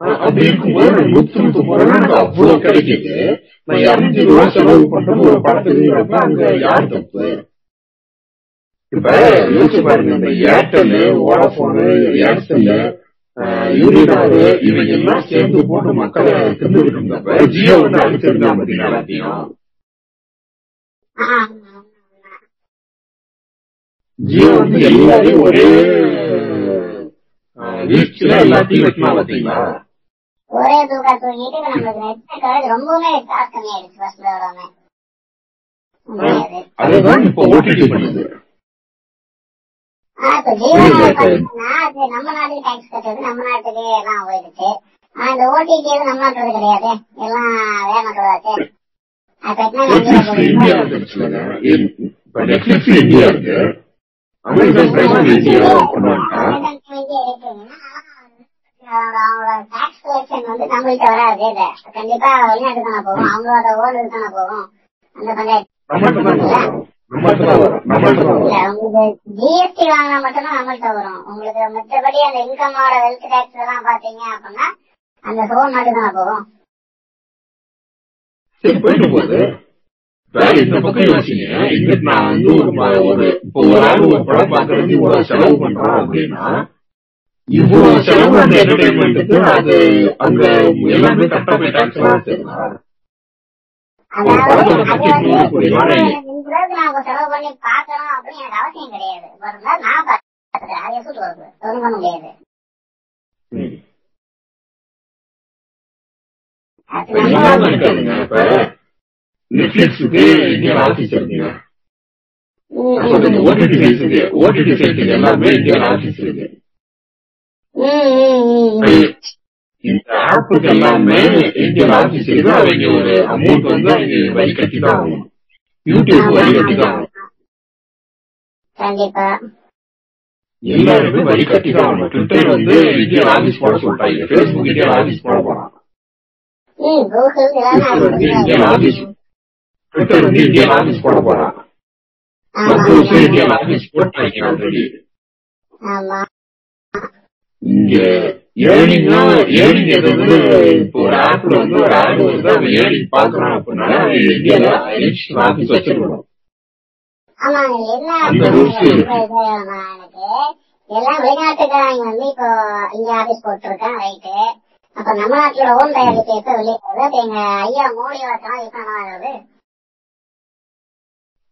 நூத்தி நூத்தி ரூபா எனக்கு அவ்வளவு கிடைக்குது நான் இருநூத்தி ரூபா செலவு பண்றது ஒரு படத்துக்குங்கிறப்ப அங்க யார் தப்பு இப்ப யோசிச்சு பாருங்க இந்த ஏர்டெல் வோடபோனு ஏர்செல் யூனிடாரு இவங்க எல்லாம் சேர்ந்து போட்டு மக்களை தின்னுட்டு இருந்தப்ப ஜியோ வந்து அடிச்சிருந்தா பாத்தீங்களா எல்லாத்தையும். ஜியோ வந்து எல்லாரையும் ஒரே வீச்சுல எல்லாத்தையும் வெட்டினா பாத்தீங்களா ஒரே தூக்கா தூங்கிட்டு இப்ப நம்மளுக்கு நெட் கவரேஜ் ரொம்பவுமே காசு கம்மியாயிடுச்சு விடாம முடியாது அதுதான் இப்ப ஓடிடி பண்ணுது நம்ம நாட்டுக்கு டாக்ஸ் கட்டுறது நம்ம நாட்டுக்கு எல்லாம் போயிடுச்சு இந்த ஓடிடி நம்ம நாட்டுறது கிடையாது எல்லாம் வேற நாட்டுறதாச்சு இந்தியா இருக்கு அமேசான் பிரைம் இந்தியா அவங்களோட டாக்ஸ் கலெக்ஷன் வந்து நம்மள்கிட்ட வராது கண்டிப்பா வெளிநாட்டு தானே போகும் அவங்களோட ஓல்டு தானே போகும் அந்த பஞ்சாயத்து ஜிஎஸ்டி வாங்கினா மட்டும்தான் நம்மள்ட்ட வரும். உங்களுக்கு மற்றபடி அந்த இன்கமோட வெல்த் டாக்ஸ் எல்லாம் பாத்தீங்க அப்படின்னா அந்த சோன் நாட்டு தானே போகும். இந்த பக்கம் யோசிங்க. இங்கிட்டு நான் வந்து ஒரு ஒரு ஒரு ஆள் ஒரு படம் பாக்குறது இவ்வளவு செலவு பண்றான் அப்படின்னா இவ்வளவு செலவு அந்த என்டர்டைன்மெண்ட்டுக்கு அது அங்க எல்லாமே கரெக்டா போய் டாக்ஸ் ஒரு அதாவது படத்தோட அது budget வந்து நூறு கோடி ரூபாய் இந்த அளவுக்கு நான் உங்க செலவு பண்ணி பார்க்கணும் அப்படின்னு எனக்கு அவசியம் கிடையாது. வருதா நான் அது வருது ஒன்றும் பண்ண முடியாது. நெட்ஃபிளிக்ஸுக்கு இந்தியன் ஆபீஸ் இருக்குங்க ஓடிடி ஓடிடி சைஸுக்கு எல்லாமே இந்தியன் ஆபீஸ் இருக்கு. இந்த ஆப்புக்கு எல்லாமே இந்தியன் ஆபீஸ் இருக்கு அவங்க ஒரு அமௌண்ட் வந்து அவங்க வரி கட்டி தான் ஆகணும் யூடியூப் வரி கட்டி தான் ஆகணும் கண்டிப்பா. எல்லாருமே வரி கட்டி தான் ஆகணும் ட்விட்டர் வந்து இந்தியன் ஆபீஸ் போட சொல்லிட்டாங்க. ஃபேஸ்புக் இந்தியன் ஆபீஸ் போட போறான் இந்தியன் அது ஆபீஸ் ட்விட்டர் வந்து இந்தியன் ஆபீஸ் போட போறான். இந்தியன் ஆபீஸ் போட்டாங்க ஆல்ரெடி ஆமா. இங்க ஏர்னிங்கா ஏர்னிங் இப்போ ஒரு ஆப்ல வந்து ஒரு ஆட் வருது அவன் ஏர்னிங் பாக்குறான் அப்படின்னா அவன் இந்தியால எலெக்ஷன் ஆபீஸ் வச்சிருக்கணும் ஆமா என்ன அந்த அப்படின்னா rules ரொம்ப இருக்கு. இதுமா எனக்கு எல்லாம் வெளிநாட்டுக்காரங்க வந்து இப்போ ஆபீஸ் போட்டிருக்கேன் ரைட்டு அப்ப நம்ம நாட்டோட ஓன் தயாரிப்பு எப்ப வெளியே அப்ப எங்க ஐயா மோடி வளர்க்கலாம் இப்ப என்ன ஆகுது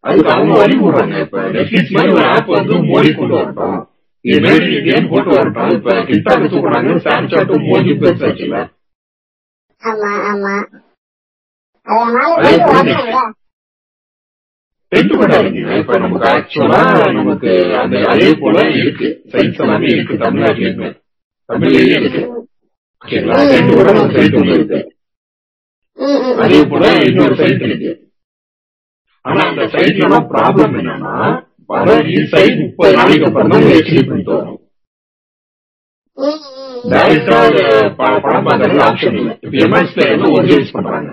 அதுக்கு அவங்க வழி போடுறாங்க இப்ப நெட்ஃபிளிக்ஸ் மாதிரி ஒரு ஆப் வந்து மோடி கொண்டு வரட்டும் இது மேட் இன் இந்தியன் போட்டு வரட்டும் இப்ப டிக்டாக் தூக்குறாங்க ஸ்னாப்சாட்டும் மோடி பெருசாச்சுல ஆமா ஆமா இப்ப நமக்கு ஆக்சுவலா நமக்கு அந்த அதே போல இருக்கு சைட்ஸ் எல்லாமே இருக்கு தமிழ்நாட்டிலுமே தமிழ்லயே இருக்கு ஓகேங்களா ஒரு சைட் ஒன்று இருக்கு அதே போல இன்னொரு சைட் இருக்கு ஆனா அந்த சைட்ல ப்ராப்ளம் என்னன்னா வர சைட் முப்பது நாளைக்கு அப்புறம் தான் ஹெச்டி பிரிண்ட் வரும் ம், ம், ம். படம் பார்க்கறது ஆப்ஷன் இல்லை இப்ப எம்எஸ் பிளேயர்ல ஒரு யூஸ் பண்றாங்க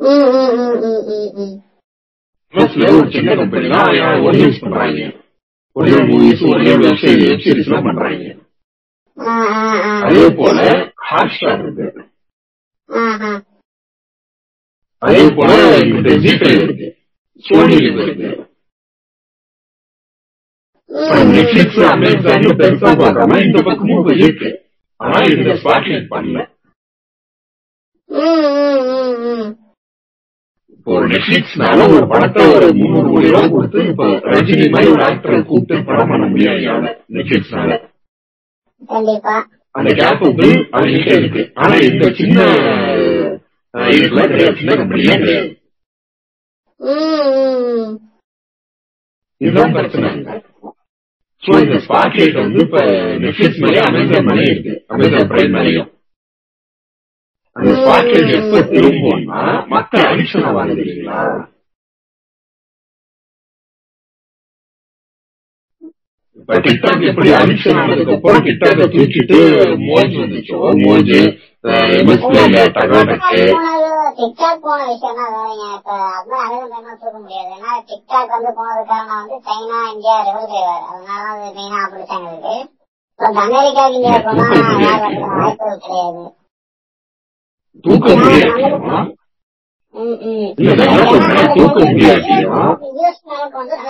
ம், ஒரு சின்ன கம்பெனி தான் ஒரு யூஸ் பண்றாங்க ஒரே மூவிஸ் ஒரே வெப் சீரிஸ் எல்லாம் பண்றாங்க அதே போல ஹாட் ஸ்டார் இருக்கு அதே போல இந்த ஜிபே ஃபைவ் இருக்கு சோனி இருக்கு இந்த பக்கமும் இருக்கு ஆனா இந்த ஸ்பாட்லைட் பண்ணல ஒரு நெட்ஃபிளிக்ஸ்னால ஒரு படத்தை ஒரு முந்நூறு கோடி ரூபாய் கொடுத்து இப்போ ரஜினி மாதிரி ஒரு ஆக்டரை கூப்பிட்டு படம் பண்ண முடியாது நெட்ஃபிளிக்ஸ்னால அந்த கேப்புக்கு அவங்ககிட்ட இருக்கு ஆனா இந்த சின்ன இதுல கிடையாது சின்ன கம்பெனியே கிடையாது. இதுதான் பிரச்சனை சோ இந்த ஸ்பாட் லைட் வந்து இப்ப நெட்ஃபிளிக்ஸ் மேலே அமேசான் மேலே இருக்கு. அமேசான் பிரைம் மேலேயும். அந்த ஸ்பாட் லைட் எப்ப திரும்பும்னா மத்த அடிஷன் ஆவாங்க இல்லைங்களா இப்ப டிக்டாக் எப்படி அடிக்ஷன் ஆனதுக்கு அப்புறம் டிக்டாக தூக்கிட்டு மோஜ் வந்துச்சோ? மோஜ் எம்எஸ்பில டகாடக்கு டிக்டாக் போன விஷயம் தான் வேறங்க இப்ப அது அமெரிக்கன் டைம் தூக்க முடியாது. ஏன்னா டிக்டாக் வந்து போனது காரணம் வந்து சைனா இந்தியா ரிவல் டிரைவர் அதனால அது மெயினா பிடிச்சாங்க இருக்கு. இப்ப அமெரிக்காவுக்கு இந்தியா போனா வாய்ப்புகள் கிடையாது.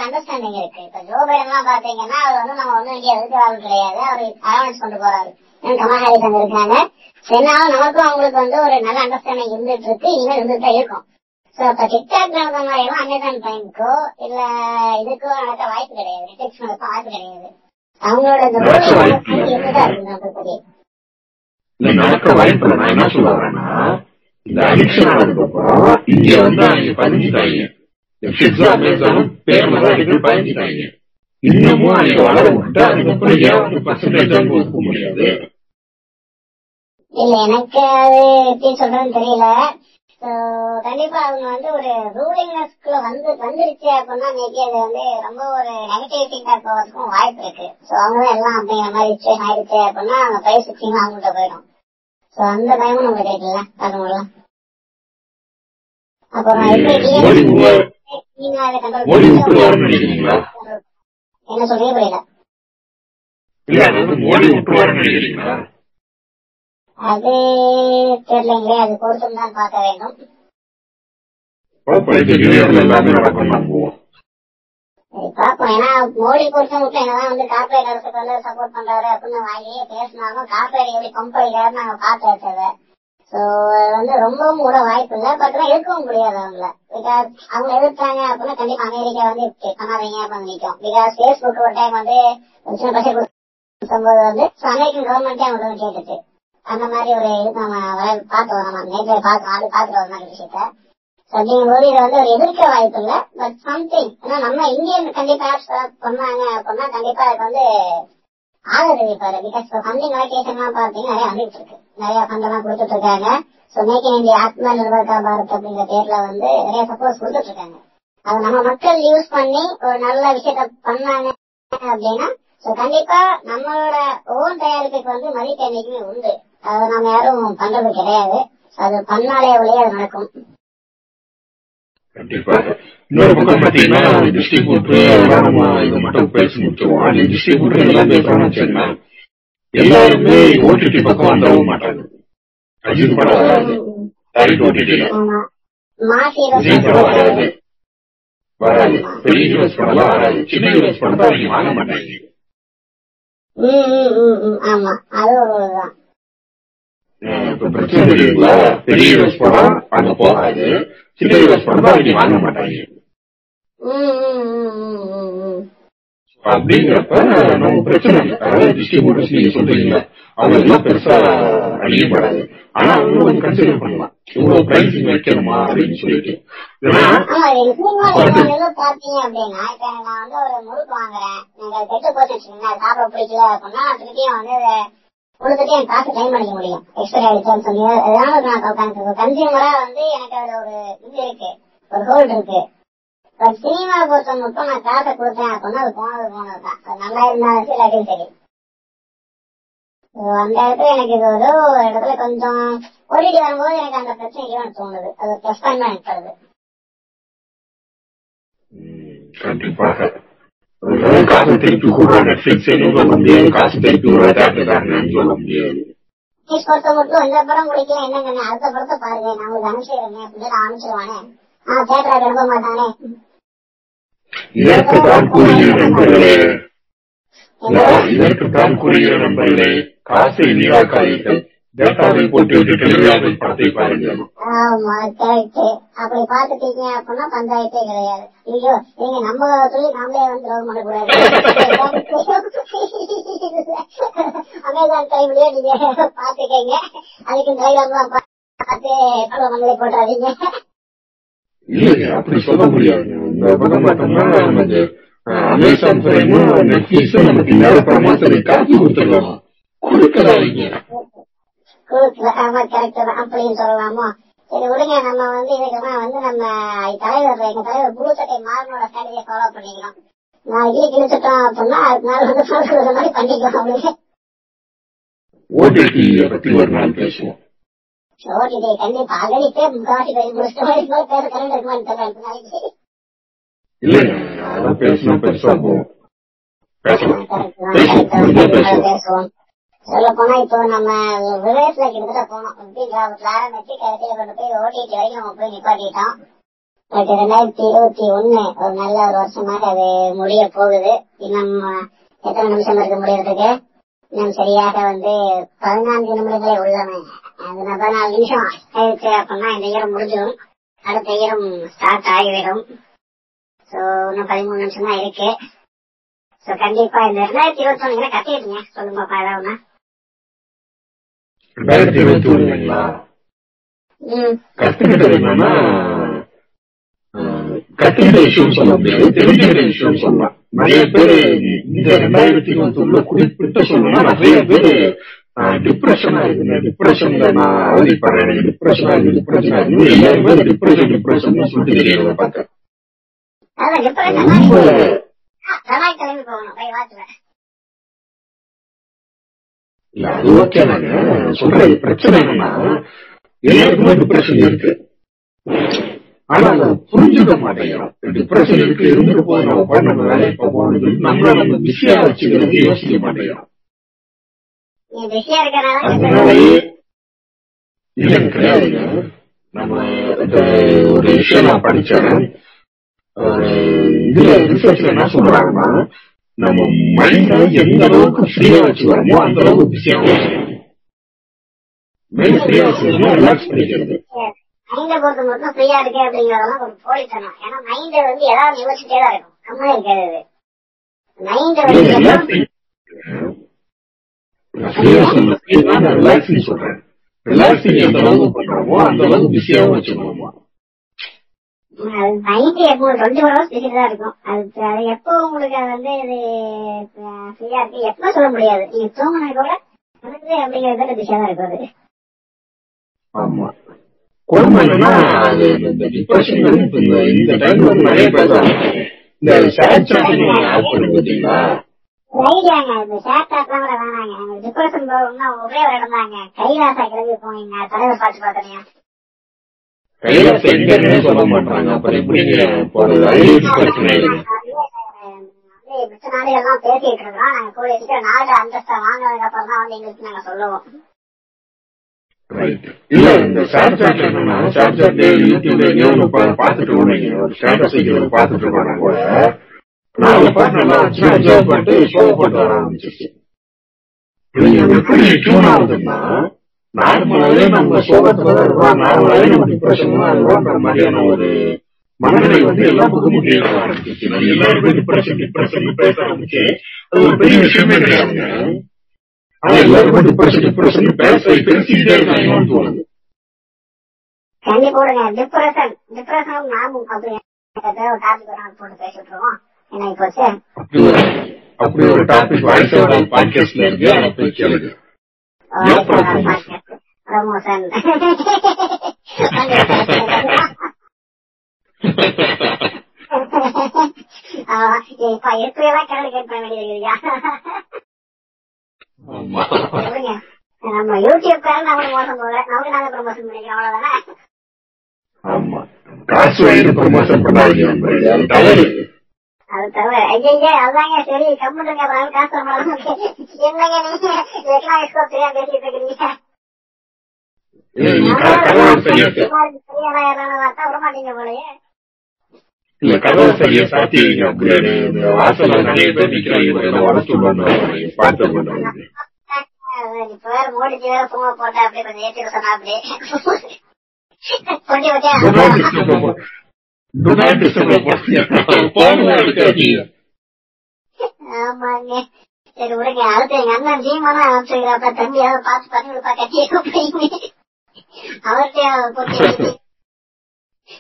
அண்டர்ஸ்டாண்டிங் இருக்கு. இப்ப ஜோ பைடன் எல்லாம் பாத்தீங்கன்னா அவர் வந்து நம்ம வந்து இந்தியா எதிர்க்க ஆள் கிடையாது. அவர் அரவணைச்சு கொண்டு போறாரு. ஏன்னா கமலா ஹாரிஸ் அங்க இருக்காங்க சென்னாலும் நமக்கும் அவங்களுக்கு வந்து ஒரு நல்ல அண்டர்ஸ்டாண்டிங் இருந்துட்டு இருக்கு இனிமேல் இருந்துட்டு தான் இருக்கும். சோ இப்ப டிக்டாக் நடந்த மாதிரி எல்லாம் அமேசான் பிரைமுக்கோ இல்ல இதுக்கோ நடக்க வாய்ப்பு கிடையாது. நெட்ஃபிளிக்ஸ் நடக்க வாய்ப்பு கிடையாது. அவங்களோட இந்த. இருந்துதான் இருக்கு நடக்க வாய்ப்பு. நான் என்ன சொல்ல வரேன்னா இந்த அடிக்ஷன் ஆனதுக்கு அப்புறம் இங்க வந்து அவங்க பதிஞ்சுட்டாங்க அமேசானும் பதிஞ்சுட்டாங்க இன்னமும் அவங்க வளர விட்டு அதுக்கப்புறம் ஏன் பர்சன்டேஜ் ஒதுக்க முடியாது இல்ல எனக்கு அது எப்படி சொல்றதுன்னு தெரியல. கண்டிப்பா அவங்க வந்து ஒரு ரூலிங்னஸ்க்குள்ள வந்து வந்துருச்சு அப்படின்னா மேபி அது வந்து ரொம்ப ஒரு நெகட்டிவ் ஃபீட்பேக் போகிறதுக்கும் வாய்ப்பு இருக்கு. சோ அவங்க எல்லாம் அப்படிங்கிற மாதிரி சுச்சுவேஷன் ஆயிடுச்சு அப்படின்னா அவங்க பிரைஸ் சிக்ஸிங் அவங்கள்ட்ட போயிடும். சோ அந்த பயமும் நம்மளுக்கு இருக்குல்ல பார்க்கணும்ல அப்புறம் எப்படி அதை control மோடி பண்ணி- விட்டுருவாருன்னு நினைக்கிறீங்களா என்ன சொல்றீங்க புரியல. இல்ல அது தெரியலைங்களே அது பொறுத்தும் தான் பார்க்க வேண்டும். பாப்போம் ஏன்னா மோடி பொறுத்த மட்டும் என்னதான் வந்து கார்பரேட் அரசுக்கு வந்து சப்போர்ட் பண்றாரு அப்படின்னு வாயிலேயே பேசினாலும் கார்பரேட் எப்படி பம்ப் அடிக்கிறாரு நாங்க பார்த்து வச்சது. சோ வந்து ரொம்பவும் கூட வாய்ப்பு இல்ல. பட் எடுக்கவும் முடியாது அவங்கள. பிகாஸ் அவங்க எதிர்த்தாங்க அப்படின்னா கண்டிப்பா அமெரிக்கா வந்து பண்ணாதீங்க அப்படின்னு நிற்கும் பிகாஸ் பேஸ்புக் ஒரு டைம் வந்து சின்ன பசங்க கொடுக்கும்போது வந்து அமெரிக்கன் கவர்மெண்டே அவங்க கேட்டுச்சு. அந்த மாதிரி ஒரு இது நம்ம பார்த்தோம். நம்ம நேற்று பார்த்து அது பார்த்துட்டு ஒரு மாதிரி விஷயத்த. So அப்படிங்கும்போது இதை வந்து ஒரு எதிர்க்க வாய்ப்பு இல்லை. பட் சம்திங் ஏன்னா நம்ம இந்தியன் கண்டிப்பா ஆப்ஸ் பண்ணாங்க அப்படின்னா கண்டிப்பா அதுக்கு வந்து ஆதரவு தெரிவிப்பாரு பிகாஸ் இப்போ ஃபண்டிங் அலோகேஷன் பார்த்தீங்கன்னா நிறைய வந்துட்டு இருக்கு. நிறைய ஃபண்ட் எல்லாம் கொடுத்துட்டு இருக்காங்க. ஸோ மேக் இன் இந்தியா ஆத்ம நிர்பர்கா பாரத் அப்படிங்கிற பேர்ல வந்து நிறைய சப்போர்ட் கொடுத்துட்டு இருக்காங்க. அது நம்ம மக்கள் யூஸ் பண்ணி ஒரு நல்ல விஷயத்த பண்ணாங்க அப்படின்னா ஸோ கண்டிப்பா நம்மளோட ஓன் தயாரிப்புக்கு வந்து மதிப்பு என்னைக்குமே உண்டு. அது நம்ம யாரும் பண்றது கிடையாது. அது பண்ணாலே ஒழிய அது நடக்கும். கண்டிப்பா. இன்னொரு பக்கம் பாத்தீங்கன்னா டிஸ்ட்ரிபியூட்டர் அதெல்லாம் நம்ம இதை மட்டும் பேசி முடிச்சிருவோம் அந்த டிஸ்ட்ரிபியூட்டர் எல்லாம் பேசுறோம்னு வச்சுக்கோங்க. எல்லாருமே ஓடிடி பக்கம் வந்துடவும் மாட்டாங்க. அஜித் படம் வராது. ஆமா மாசி விஜய் படம் வராது. வராது. பெரிய ஹீரோஸ் படம்லாம் வராது. சின்ன ஹீரோஸ் படம் தான் அவங்க வாங்க மாட்டாங்க. பிரச்சனை தெரியுங்களா பெரிய ஹீரோஸ் படம் அங்க போகாது சின்ன ஹீரோஸ் தான் அவங்க வாங்க மாட்டாங்க அப்படிங்கிறப்ப நம்ம பிரச்சனை இல்லை. டிஸ்ட்ரிபியூட்டர்ஸ் நீங்க சொல்றீங்க அவங்க எல்லாம் பெருசா அழியப்படாது ஆனா அவங்க கொஞ்சம் கன்சிடர் பண்ணலாம் இவ்வளவு பிரைசிங் வைக்கணுமா அப்படின்னு சொல்லிட்டு ஏன்னா பாத்தீங்க அப்படின்னா இப்ப நான் வந்து ஒரு முறுக்கு வாங்குறேன் எனக்கு கெட்டு போச்சு சாப்பிட பிடிக்கல அப்படின்னா திருப்பியும் வந்து உங்களுக்கு கொடுத்துட்டு என் காசு கிளைம் பண்ணிக்க முடியும். எக்ஸ்பைரி ஆயிடுச்சுன்னு சொல்லி அதனால நான் கன்சியூமரா வந்து எனக்கு அதுல ஒரு இது இருக்கு. ஒரு ஹோல்டு இருக்கு. பட் சினிமா பொறுத்த மட்டும் நான் காசை கொடுத்தேன் அப்படின்னா அது போனது போனது தான். அது நல்லா இருந்தாலும் சரி இல்லாட்டியும் சரி. அந்த இடத்துல எனக்கு இது ஒரு ஒரு இடத்துல கொஞ்சம் ஓடிட்டு வரும்போது எனக்கு அந்த பிரச்சனை இல்லைன்னு தோணுது. அது ப்ளஸ் பாயிண்ட் தான் எனக்கு கண்டிப்பாக அதனால காசு திருப்பி கூட நெட்ஃபிளிக்ஸ் சொல்ல முடியாது காசு திருப்பி கூட தேட்டருக்காரன்னு சொல்ல முடியாது இங்கிலீஷ் பொறுத்த மட்டும் இந்த படம் பிடிக்கல என்னங்க அடுத்த படத்தை பாருங்க நான் உங்களுக்கு அனுப்பிச்சிடுறேன் அப்படின்னு நான் அனுப்பிச்சிருவானே ஆ தேட்டரை அனுப்ப மாட்டானே இதற்குத்தான் கூறுகிற நண்பர்களே இதற்குத்தான் கூறுகிற நண்பர்களே காசை வீணாக்காதீர்கள் டேட்டாவை போட்டு விட்டு டெலிவியாவில் படத்தை பாருங்கள். ஆமா கரெக்ட் அப்படி பாத்துட்டீங்க அப்படின்னா பஞ்சாயத்தே கிடையாது. ஐயோ நீங்க நம்ம சொல்லி நாமளே வந்து ரோல் பண்ணக்கூடாது. அமேசான் டைம்லயே நீங்க பாத்துக்கங்க அதுக்கு பார்த்து மங்களே போட்டுறாதீங்க. இல்லைங்க அப்படி சொல்ல முடியாது. நமக்கு அமேசான் பிரைமும் நெட்ஃபிளிக்ஸும் நமக்கு இல்லாத படமா சரி காப்பி கொடுத்துடலாம். கொடுக்கலாதீங்க கொடுக்கல ஆமா கரெக்ட் தான் அப்படின்னு சொல்லலாமோ? சரி விடுங்க. நம்ம வந்து இதுக்கெல்லாம் வந்து நம்ம தலைவர் எங்க தலைவர் புழு சட்டை மாறனோட ஸ்ட்ராட்டஜியை ஃபாலோ பண்ணிக்கணும். நாளைக்கு கிழிச்சிட்டோம் அப்படின்னா அடுத்த நாள் வந்து சொல்றது மாதிரி பண்ணிக்கலாம் அப்படின்னு. ஓடிடியை பத்தி ஒரு நாள் பேசுவோம். ஓடிடி கண்டிப்பா அகடிப்பே முக்காவாசி பேர் முடிச்சுட்டு மாதிரி பேச கரண்ட் இருக்குமான்னு தெரியல அடுத்த நாளைக்கு. அதெல்லாம் பேசுவோம். பேசுவோம். சொல்ல போனா இப்போ நம்ம ரிவர்ஸ்ல கிட்டத்தட்ட போனோம். எப்படி கிராமத்துல ஆரம்பிச்சு கடைசியில கொண்டு போய் ஓடிடி வரைக்கும் நம்ம போய் நிப்பாட்டிட்டோம். பட் ரெண்டாயிரத்தி இருபத்தி ஒண்ணு ஒரு நல்ல ஒரு வருஷமாக அது முடிய போகுது. இன்னும் எத்தனை நிமிஷம் இருக்கு முடியறதுக்கு? இன்னும் சரியாக வந்து பதினான்கு நிமிடங்களே உள்ளன. அது பதினாலு நிமிஷம் ஆயிடுச்சு அப்படின்னா இந்த இயரம் முடிஞ்சிடும். அடுத்த இயரம் ஸ்டார்ட் ஆகிவிடும். சோ இன்னும் பதிமூணு நிமிஷம் தான் இருக்கு. சோ கண்டிப்பா இந்த ரெண்டாயிரத்தி இருபத்தி ஒண்ணு கட்டிடுங்க. சொல்லுங்க பாப்பா ஏதாவது ரெண்டாயிரத்தி இருபத்தி ஒண்ணுங்களா கத்துக்கிட்டது என்னன்னா கத்துக்கிட்ட விஷயம் சொல்ல முடியாது தெரிஞ்சுக்கிட்ட விஷயம் சொல்லலாம் நிறைய பேர் இந்த ரெண்டாயிரத்தி இருபத்தி ஒண்ணுல குறிப்பிட்ட நிறைய பேர் டிப்ரெஷனா இருக்குங்க டிப்ரெஷன்ல நான் அவதிப்படுறேன். எனக்கு டிப்ரெஷனா இருக்கு டிப்ரெஷனா இருக்கு. எல்லாருமே டிப்ரெஷன் டிப்ரெஷன் சொல்லிட்டு தெரியறத பார்த்தேன் ரொம்ப இல்ல அது ஓகே நாங்க சொல்ற பிரச்சனை என்னன்னா எல்லாருக்குமே டிப்ரெஷன் இருக்கு. ஆனா அதை புரிஞ்சுக்க மாட்டேங்கிறோம். டிப்ரெஷன் இருக்கு போய் நம்ம போய் நம்ம போகணும் நம்மள நம்ம பிஸியா வச்சுக்கிறது யோசிக்க மாட்டேங்கிறோம். அதனாலயே இல்ல கிடையாதுங்க நம்ம இந்த ஒரு விஷயம் நான் படிச்சேன். ஒரு இதுல ரிசர்ச்ல என்ன சொல்றாங்கன்னா நம்ம மைண்ட எந்த அளவுக்கு ஃப்ரீயா வச்சுக்கிறோமோ அந்த அளவுக்கு பிஸியா மைண்ட் ஃப்ரீயா வச்சுக்கணும் ரிலாக்ஸ் பண்ணிக்கிறது மைண்ட பொறுத்த மட்டும் ஃப்ரீயா இருக்கு அப்படிங்கறதெல்லாம் ஒரு போலித்தனம். ஏன்னா மைண்ட் வந்து ஏதாவது யோசிச்சுட்டே தான் இருக்கும். கம்மல் இருக்காது மைண்ட் வந்து எப்பவும் ரிலாக்ஸிங் சொல்றேன். ரிலாக்ஸிங் எந்த அளவுக்கு பண்றோமோ அந்த அளவுக்கு பிஸியாவும் வச்சுக்கணுமா? மைண்ட் எப்போ டுவெண்ட்டி ஃபோர் ஹவர்ஸ் தான் இருக்கும். அது அது எப்போ உங்களுக்கு அது வந்து இது ஃப்ரீயா இருக்கு எப்போ சொல்ல முடியாது. நீங்க தூங்கினா கூட வந்து அப்படிங்கிறது பிஸியா தான் இருக்கும் அது ஆமா இந்த டிப்ரெஷன் வந்து நிறைய பேர் இந்த ஷேர் சாட்டிங் ஆப் பண்ணி பார்த்தீங்களா? ஐடியாங்க இந்த ஷேர் டாப்லாம் கூட வேணாங்க டிப்ரெஷன் போகணும்னா ஒரே ஒரு இடம் தாங்க கைலாசா கிளம்பி போனீங்க தலைவர் பாட்டு பார்த்தீங்க கைலாச எங்கன்னே சொல்ல மாட்டாங்க. அப்புறம் எப்படி போறது அதே பிரச்சனை இருக்கு மிச்ச நாடுகள்லாம் பேசிட்டு இருக்கிறோம் நாங்க சீக்கிரம் நாடு அந்தஸ்தை வாங்கினதுக்கு அப்புறம் தான் வந்து எங்களுக்கு நாங்க சொல்லுவோம். Right. இல்ல இந்த ஷேர் சாட் என்னன்னா ஷேர் சாட் யூடியூப்ல எங்கேயோ ஒண்ணு பா- பார்த்துட்டு இருக்கோம். ஒரு ஸ்டேட்டஸ் வைக்கிறது பார்த்துட்டு இருக்கோம் கூட நான் அதை பார்த்து நல்லா வச்சு அப்சர்வ் பண்ணிட்டு ஷோ போட்டு வர ஆரம்பிச்சிருச்சு. இது எப்படி டியூன் ஆகுதுன்னா நார்மலாவே நம்ம சோகத்துல தான் நார்மலாவே நம்ம டிப்ரெஷன் தான் மாதிரியான ஒரு மனநிலை வந்து எல்லா பக்கமும் கேட்க ஆரம்பிச்சிருச்சு டிப்ரெஷன் டிப்ரெஷன் பேச ஆரம்பிச்சு அது ஒரு பெரிய விஷயமே கிடையாது ஆனா எல்லாருக்கும் டிப்ரெஷன் டிப்ரெஷன் பேச பேசிக்கிட்டே இருக்காங்கன்னு தோணுது கண்டி போடுங்க டிப்ரெஷன் டிப்ரெஷன் நாமும் அப்படி ஒரு டாபிக் ஒரு நாள் போட்டு பேசிட்டு இருக்கோம் என்ன அப்படி ஒரு டாபிக் வாய்ஸோட பாட்காஸ்ட்ல இருக்கு அதை போய் கேளுங்க. No problem. ப்ரமோஷன் இப்ப எப்படியெல்லாம் கேள்வி கேட்க வேண்டியது நம்ம யூடியூப் காரன் நம்மளுக்கு மோசம் போகல நமக்கு நாங்க ப்ரமோஷன் பண்ணிக்கிறோம் அவ்வளவுதானே ஆமா காசு வாங்கி ப்ரொமோஷன் பண்ணாதீங்க. அது தவிர ஐயா அதாங்க சரி கம்முட்டுங்க அப்புறம் காசு என்னங்க நீங்க எக்கனாமிக்ஸ் கோப் தெரியாம பேசிட்டு இருக்கிறீங்க இல்ல, நீங்க க- கதவை சரியா சரியான யாரான வார்த்தை விட மாட்டீங்க போலயே இல்ல கதவை சரியா சாத்தி வைங்க அப்படியே இந்த வாசல்ல நிறைய பேர் நிக்கிறாங்க இதை வளர்த்து பண்ணுவாங்க பார்த்து பண்ணுவாங்க இப்ப வேற மோடிஜி வேற பூங்க போட்டா அப்படியே கொஞ்சம் ஏற்றி சொன்னா அப்படியே கொஞ்சம் எடுக்காதீங்க. ஆமாங்க. சரி விடுங்க. அடுத்து எங்க அண்ணன் ஜீமனா அனுப்பிச்சுக்கிறாப்ப தம்பியாவது பார்த்து பண்ணி விடுப்பா கட்டியே கூப்பிடுங்க அவர்கிட்ட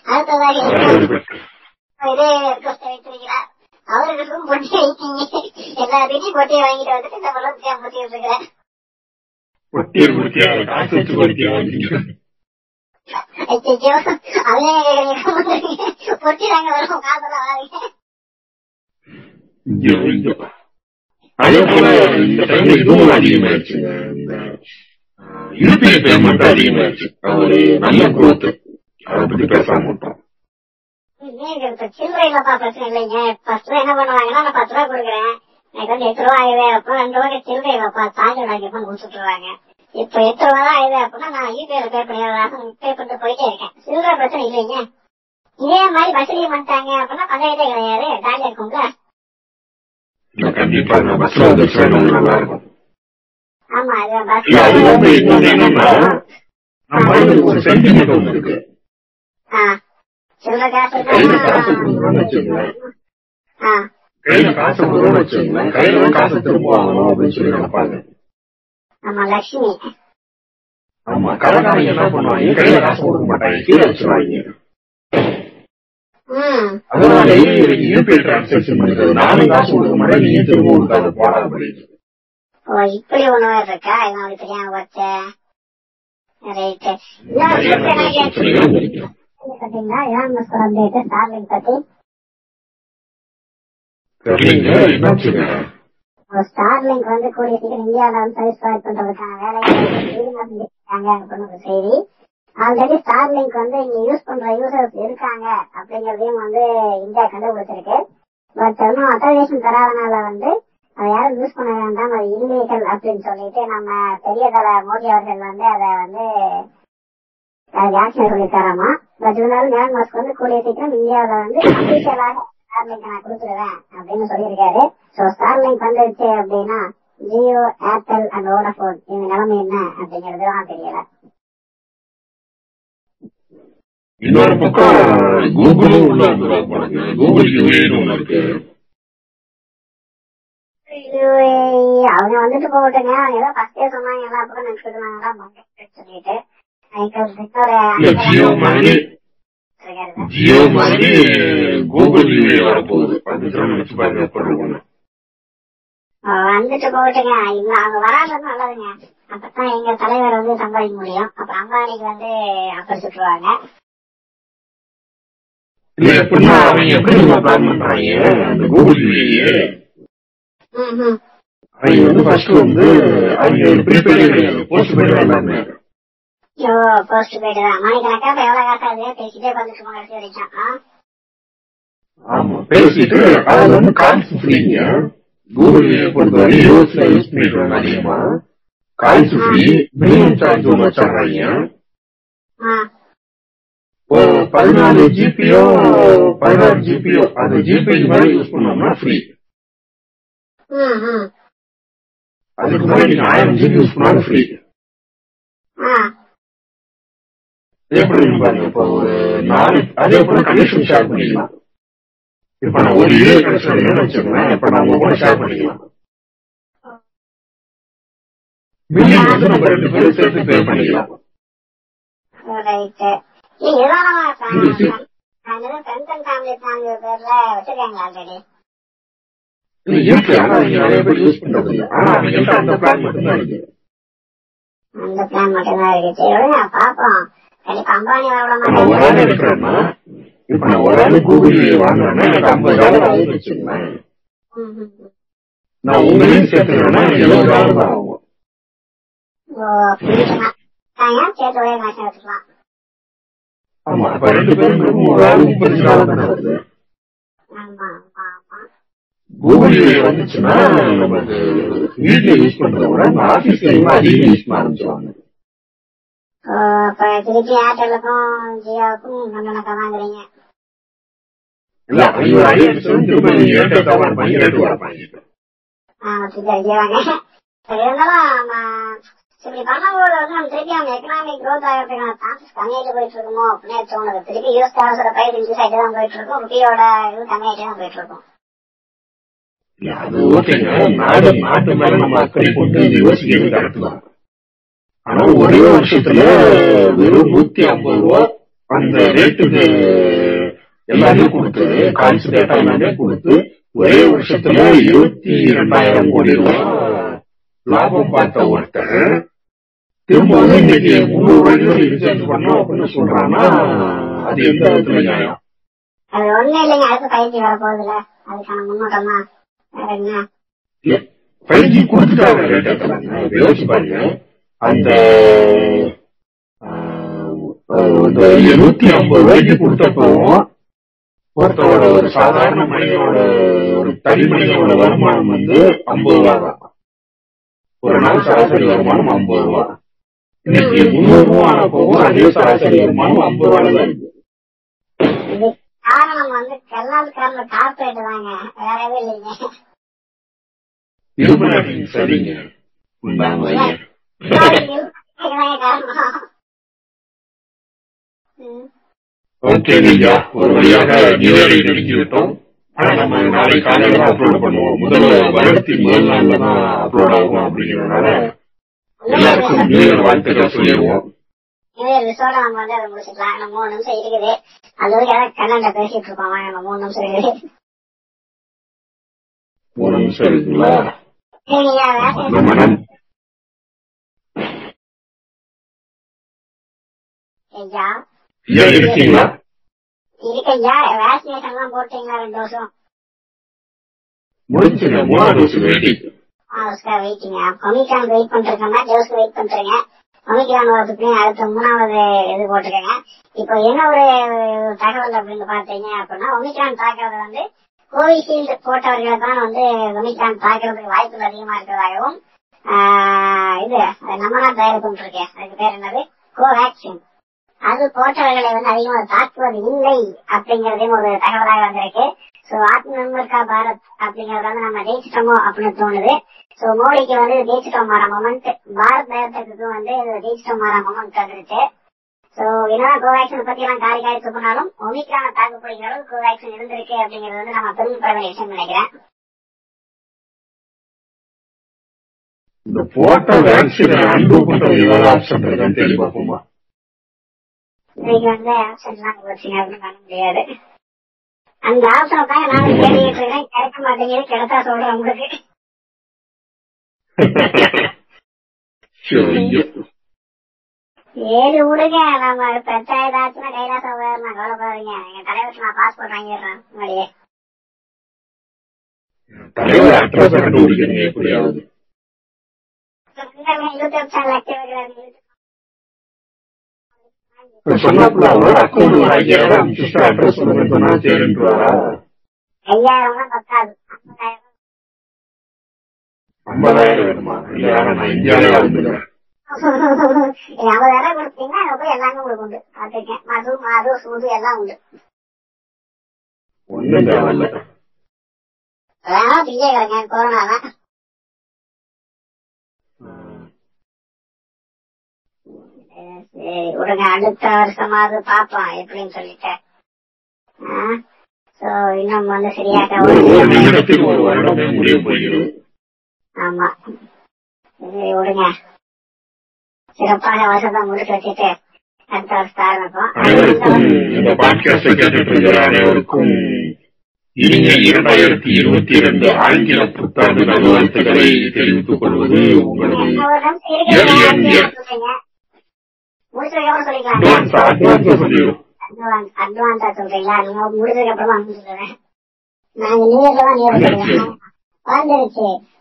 அடுத்ததாக இதே ரிக்வஸ்ட் வைத்திருக்கிறார். அவர்களுக்கும் பொட்டி வைத்தீங்க எல்லாத்தையும் பொட்டியை வாங்கிட்டு வந்துட்டு இந்த பொட்டி வச்சிருக்கிறேன். இதுவும் அதிகமாயிடுச்சுங்க இந்த யூபிஐ பேமெண்ட் ஒரு நல்ல குரோத் அதை பத்தி பிரச்சனை இல்லைங்க. ஃபர்ஸ்ட் என்ன பண்ணுவாங்கன்னா நான் பத்து ரூபா கொடுக்குறேன். எனக்கு வந்து எட்டு ரூபா ஆகுது அப்புறம் ரெண்டு ரூபாய்க்கு சில்லறை இல்லப்பா தாஜ் வாங்கிப்போம் கொடுத்துட்டுருவாங்க இப்ப எட்டு ரூபா தான் ஆகுது அப்படின்னா நான் யூபிஐல பே பண்ணி பே பண்ணிட்டு போயிட்டே இருக்கேன். சில்லறை பிரச்சனை இல்லைங்க. இதே மாதிரி வசதி பண்ணிட்டாங்க அப்படின்னா பஞ்சாயத்தே கிடையாது. ஜாலியா இருக்கும்ல. கண்டிப்பா பஸ்ல நல்லா இருக்கும். ஆமா பஸ் அது ஒரு சென்டிமெண்ட் இருக்கு. சில்லறை காசு கையில காசு திரும்ப வாங்கணும் அப்படின்னு சொல்லி நினைப்பாங்க. ஆமா லட்சுமி. ஆமா கடைக்காரங்க என்ன பண்ணுவாங்க? கையில காசு கொடுக்க மாட்டாங்க. கீழே வச்சிருவாங்க அதனால யூபிஐ டிரான்சாக்சன் பண்ணிக்கிறது நானும் காசு கொடுக்க மாட்டேன். நீங்க திரும்ப கொடுக்காத போடா அப்படின்னு ஓ இப்படி ஒண்ணு வேற இருக்கா? இவன் அப்படி தெரியாம வச்சேன் ரைட்டு நிறைய பிரச்சனைகள் இருக்கு பாத்தீங்களா இதான் மஸ்கர் அப்டேட் ஸ்டார்லிங் பத்தி. தெரியலங்க என்னாச்சுங்க ஸ்டார்லிங்க் வந்து கூடிய சீக்கிரம் இந்தியாவில வந்து சர்வீஸ் ப்ரொவைட் பண்றதுக்கான வேலையை அப்படின்னு ஒரு செய்தி. ஆல்ரெடி ஸ்டார்லிங்க் வந்து இங்க யூஸ் பண்ற யூசர்ஸ் இருக்காங்க அப்படிங்கறதையும் வந்து இந்தியா கண்டுபிடிச்சிருக்கு. பட் இன்னும் அத்தாரிசேஷன் தராதனால வந்து அதை யாரும் யூஸ் பண்ண வேண்டாம் அது இல்லீகல் அப்படின்னு சொல்லிட்டு நம்ம பெரிய தல மோடி அவர்கள் வந்து அதை வந்து வேக்சின் சொல்லிருக்காராமா பட் இருந்தாலும் மேல் மாஸ்க் வந்து கூடிய சீக்கிரம் இந்தியாவில வந்து அபிஷியலாக ஸ்டார்லிங்க் நான் கொடுத்துருவேன் அப்படின்னு சொல்லியிருக்காரு. சோ ஸ்டார்லிங்க் வந்துருச்சு அப்படின்னா ஜியோ ஏர்டெல் அண்ட் வோடபோன் இந்த நிலைமை என்ன அப்படிங்கிறது தான் தெரியல. இன்னொரு பக்கம் கூகுளும் உள்ள கூகுள் யூஏன்னு இருக்கு. அவங்க வந்துட்டு போகட்டுங்க. அவங்க ஏதோ ஃபர்ஸ்டே சொன்னாங்க எல்லா பக்கம் நினைச்சிட்டு இருந்தாங்களா சொல்லிட்டு. ஜியோ மாதிரி கூகுள் வரப்போகுது அது நினைச்சு பாருங்க எப்படி இருக்கும்னு வந்துட்டு போகட்டுங்க. இல்ல அவங்க வராதது நல்லதுங்க. அப்பதான் எங்க தலைவர் வந்து சம்பாதிக்க முடியும். அப்ப அம்பானிக்கு வந்து இல்ல எப்படின்னா அவங்க வந்து ஃபர்ஸ்ட் வந்து அவங்க ப்ரீபெய்டு போஸ்ட் பெய்டு ஐயோ போஸ்ட் போயிட்டு தான் மணிக்கணக்கா இப்ப எவ்வளவு காசு ஆகுது பேசிட்டே வந்துட்டு போங்க கடைசி வரைக்கும்? ஆமா பேசிட்டு அது வந்து கால்ஸ் ஃப்ரீங்க கூகுள் பொறுத்தவரை யூஎஸ்ல யூஸ் பண்ணிட்டு அதிகமா கால்ஸ் ஃப்ரீ மினிமம் சார்ஜ் ஒன்று வச்சிடுறாங்க பதினாலு ஜிபியோ பதினாறு ஜிபியோ அந்த ஜிபி மாதிரி யூஸ் பண்ணோம்னா ஃப்ரீ. அதுக்கு முன்னாடி நீங்க ஆயிரம் ஜிபி யூஸ் பண்ணாலும் ஃப்ரீ ஆ. எப்படி இருக்கு பாருங்க இப்போ ஒரு நாலு அதே போல கனெக்ஷன் ஷேர் பண்ணிக்கலாம். இப்ப நான் ஒரு கனெக்ஷன் இல்லைன்னு வச்சுக்கோங்களேன் இப்ப நான் கூட ஷேர் பண்ணிக்கலாம். பில்லிங் வந்து நம்ம ரெண்டு பேரும் சேர்த்து பே பண்ணிக்கலாம் இருக்கு. ஆனா நீங்க நிறைய பேர் யூஸ் பண்றது இல்ல. ஆனா அந்த பிளான் மட்டும்தான் இருக்கு. அந்த பிளான் மட்டும்தான் இருக்கு. சரி விடுங்க பாப்போம் கண்டிப்பா அம்பானி மாட்டாங்க எடுக்கிறேன்னா இப்ப நான் ஒரு ஆள் கூகுள் வாங்குறேன்னா எனக்கு ஐம்பது டாலர் ம். நான் உங்களையும் சேர்த்துக்கிறேன்னா எழுபது டாலர் தான் ஆகும். ஆமா இப்ப ரெண்டு பேரும் ஒரு ஆள் முப்பது டாலர் தானே வருது கூகுள் வந்துச்சுன்னா நமக்கு வீட்டுல யூஸ் பண்றத விட ஆபீஸ்ல அதிகம் யூஸ் பண்ண ஆரம்பிச்சுவாங்க ஓ, அப்ப திருப்பி ஏர்டெலுக்கும் ஜியோவுக்கும் கண்டனக்கா வாங்குறீங்க நம்ம இப்படி பண்ணும்போது வந்து நம்ம திருப்பி அவங்க எக்கனாமிக் growth ஆகிறதுக்கான சான்சஸ் கம்மியாயிட்டு போயிட்டு இருக்குமோ அப்படின்னு தோணுது திருப்பி யூஸ் டாலர்ஸோட பிரைஸ் இன்க்ரீஸ் ஆகிட்டு தான் போயிட்டு இருக்கும். ருபியோட இது கம்மியாயிட்டே தான் போயிட்டு இருக்கும். இல்ல, அது ஓகேங்க. நாடு நாட்டு மேல நம்ம அக்கறை கொண்டு யோசிக்கிறது கரெக்ட் தான் ஆனா ஒரே வருஷத்துல வெறும் நூத்தி ஐம்பது ரூபா அந்த ரேட்டுக்கு எல்லாமே கொடுத்து டேட்டா எல்லாமே கொடுத்து ஒரே வருஷத்துல இருபத்தி இரண்டாயிரம் கோடி ரூபாய் லாபம் பார்த்த ஒருத்தர் திரும்ப வந்து இன்னைக்கு முந்நூறு ரூபாய்க்கு ரீசார்ஜ் பண்ணோம் அப்படின்னு சொல்றான்னா அது எந்த விதத்துல நியாயம்? அது ஒண்ணும் இல்லைங்க அடுத்து ஃபைவ் ஜி வரப்போகுதுல அதுக்கான முன்னோட்டம் வேற என்ன? ஃபைவ் ஜி கொடுத்துட்டாங்க யோசிச்சு பாருங்க. அந்த நூத்தி ஐம்பது ரூபாய்க்கு கொடுத்தப்பவும் ஒருத்தரோட ஒரு சாதாரண மனிதனோட ஒரு தனி மனிதனோட வருமானம் வந்து ஐம்பது ரூபா தான். ஒரு நாள் சராசரி வருமானம் ஐம்பது ரூபா. இன்னைக்கு முந்நூறு ரூபா ஆனப்பவும் அதே சராசரி வருமானம் ஐம்பது ரூபாய் தான் இருக்கு காரணம் வந்து கல்லால் காரணம் கார்பரேட் தாங்க. வேற எதுவும் இல்லைங்க இருமலாட்டிங்க சரிங்க. உண்டாங்க ஓகே ஐயா ஒரு வழியாக நிவேரை நெருங்கி விட்டோம். ஆனா நம்ம நாளை காலையில தான் அப்லோட் பண்ணுவோம். முதல் வருடத்தின் முதல் நாள்ல தான் அப்லோட் ஆகும் அப்படிங்கறதுனால எல்லாருக்கும் நிவேர் வாழ்த்துக்கள் சொல்லிடுவோம். இதே ரிசோட நம்ம வந்து அதை முடிச்சுக்கலாம். இன்னும் மூணு நிமிஷம் இருக்குது. அது வரைக்கும் ஏதாவது கண்ணண்ட பேசிட்டு இருக்கோம் வாங்க நம்ம மூணு நிமிஷம் இருக்குது. மூணு நிமிஷம் இருக்குங்களா? ஐயா. ஐயா இருக்கீங்களா? இருக்கு ஐயா வேக்சினேஷன் எல்லாம் போட்டீங்களா ரெண்டு வருஷம்? முடிச்சுங்க மூணாவது டோஸ் வெயிட்டிங் ஆஸ்கார் வெயிட்டிங்க ஒமிக்ரான் வெயிட் பண்ணிருக்கோம்னா ஜோஸ்க்கு வெயிட் பண்றீங்க ஒமிக்ரான் வரதுக்கு அடுத்த மூணாவது இது போட்டிருக்கேங்க இப்போ என்ன ஒரு தகவல் அப்படின்னு பார்த்தீங்க அப்படின்னா ஒமிக்ரான் தாக்குறது வந்து கோவிஷீல்டு போட்டவர்களை தான் வந்து ஒமிக்ரான் தாக்குறதுக்கு வாய்ப்புகள் அதிகமா இருக்கிறதாகவும் இது நம்ம தான் தயாரிப்பு இருக்கேன் அதுக்கு பேர் என்னது? கோவேக்சின். அது போட்டவர்களை வந்து அதிகமாக தாக்குவது இல்லை அப்படிங்கறதையும் ஒரு தகவலாக வந்திருக்கு. சோ ஆத்ம நிர்மல்கா பாரத் அப்படிங்கறத வந்து நம்ம ஜெயிச்சிட்டோமோ அப்படின்னு தோணுது. சோ மோடிக்கு வந்து ஜெயிச்சிட்டோம் மாற மொமெண்ட் பாரத் பயோடெக்கு வந்து ஜெயிச்சிட்டோம் மாற மொமெண்ட் வந்துருச்சு. சோ என்னதான் கோவேக்சின் பத்தி எல்லாம் காரி காரி துப்பினாலும் ஒமிக்ரான தாக்கு பிடிக்கிற அளவுக்கு கோவேக்சின் இருந்திருக்கு அப்படிங்கறது வந்து நம்ம பெருமைப்பட வேண்டிய விஷயம் நினைக்கிறேன். இந்த போட்டோ வேக்சினை அன்பு பண்ற ஏதாவது ஆப்ஷன் இருக்கான்னு தேடி இன்னைக்கு வந்து ஆப்ஷன் எல்லாம் வச்சுங்க அப்படின்னு பண்ண முடியாது. அந்த ஆப்ஷன் தான் நானும் தேடிட்டு இருக்கேன். கிடைக்க மாட்டேங்குது கிடைச்சா சொல்றேன் உங்களுக்கு. ஏழு விடுங்க. நம்ம பெருசா ஏதாச்சும் கைலாசம் போயிடலாம். கவலைப்படாதீங்க எங்க தலைவருக்கு நான் பாஸ்போர்ட் வாங்கிடுறேன் முன்னாடியே. தலைவர் அட்ரஸ் கண்டுபிடிக்கிறீங்க எப்படியாவது. யூடியூப் சேனல் ஆக்டிவ் சொல்லுங்க சொன்னா சரின்றாரா ஐயாயிரம் தான் பத்தாது ஐம்பதாயிரம் வேணுமா இல்ல நான் இந்தியாவிலே வந்துடுறேன் ஐம்பதாயிரம் கொடுத்தீங்கன்னா அங்க போய் எல்லாமே உங்களுக்கு உண்டு பாத்துருக்கேன் மது மாது சூது எல்லாம் உண்டு ஒண்ணும் தேவையில்ல வேணா பிஜே கிடங்க கொரோனா தான் சரி விடுங்க அடுத்த வருஷமாவது பாப்போம் எப்படின்னு சொல்லிட்டு. இன்னும் வந்து சரியாக ஆமா. சரி விடுங்க. சிறப்பாக வருஷத்தை முடிச்சு வச்சுட்டு அடுத்த வருஷத்தை ஆரம்பிப்போம். அனைவருக்கும் இந்த பாட்காஸ்டை கேட்டுட்டு இருக்கிற அனைவருக்கும் இனிய இரண்டாயிரத்தி இருபத்தி இரண்டு ஆங்கில புத்தாண்டு நல்வாழ்த்துக்களை தெரிவித்துக் கொள்வது உங்களது சொல்றீங்க முடிச்சதுக்கப்புறம் சொல்லிக்கலாம் அட்வான்ஸ் அட்வான்ஸ் சொல்றீங்களா? நீங்க முடிஞ்சதுக்கு அப்புறமா சொல்றேன். நாங்க தான்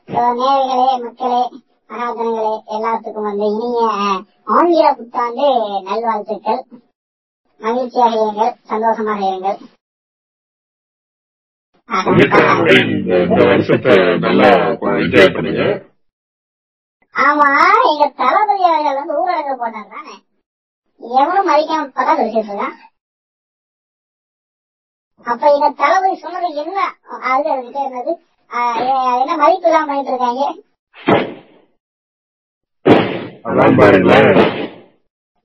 So, நேயர்களே மக்களே மகாஜனங்களே எல்லாத்துக்கும் வந்து இனிய ஆங்கில புத்தாண்டு நல்வாழ்த்துக்கள். மகிழ்ச்சியாக இருங்கள் சந்தோஷமாக இருங்கள். வெள்ளிக்கிழமை இந்த இந்த வருஷத்தை நல்லா என்ஜாய் பண்ணுங்க. ஆமா எங்க தளபதி அவர்கள் வந்து ஊரடங்கு போட்டார் தானே? எவனும் மதிக்காம பதா வச்சுட்டு இருக்கான் அப்ப எங்க தளபதி சொன்னது என்ன? அது அது என்ன மதிப்பு இல்லாம பண்ணிட்டு இருக்காங்க?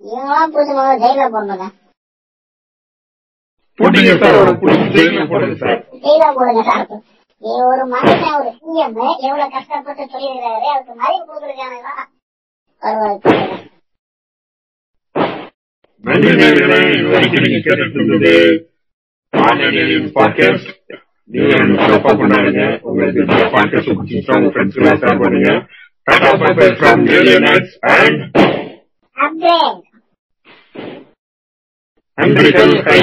இவங்களாம் புடிச்சு முதல்ல ஜெயில போடணுங்க ஜெயில போடுங்க சார். ஒரு மனுஷன் ஒரு சிஎம் எவ்வளவு கஷ்டப்பட்டு சொல்லியிருக்காரு அதுக்கு மதிப்பு கொடுத்துருக்கானுங்களா பரவாயில்ல. நன்றி நேர்களே இது வரைக்கும் நீங்க கேட்டுட்டு இருந்தது ஆன்லைன் பாட்காஸ்ட் நீங்க ரெண்டு சிறப்பா கொண்டாடுங்க உங்களுக்கு இந்த பாட்காஸ்ட் பிடிச்சிருச்சா உங்க ஃப்ரெண்ட்ஸ் எல்லாம் ஷேர் பண்ணுங்க tata bye bye from millionaires and upgrade அன்பர்கள் கை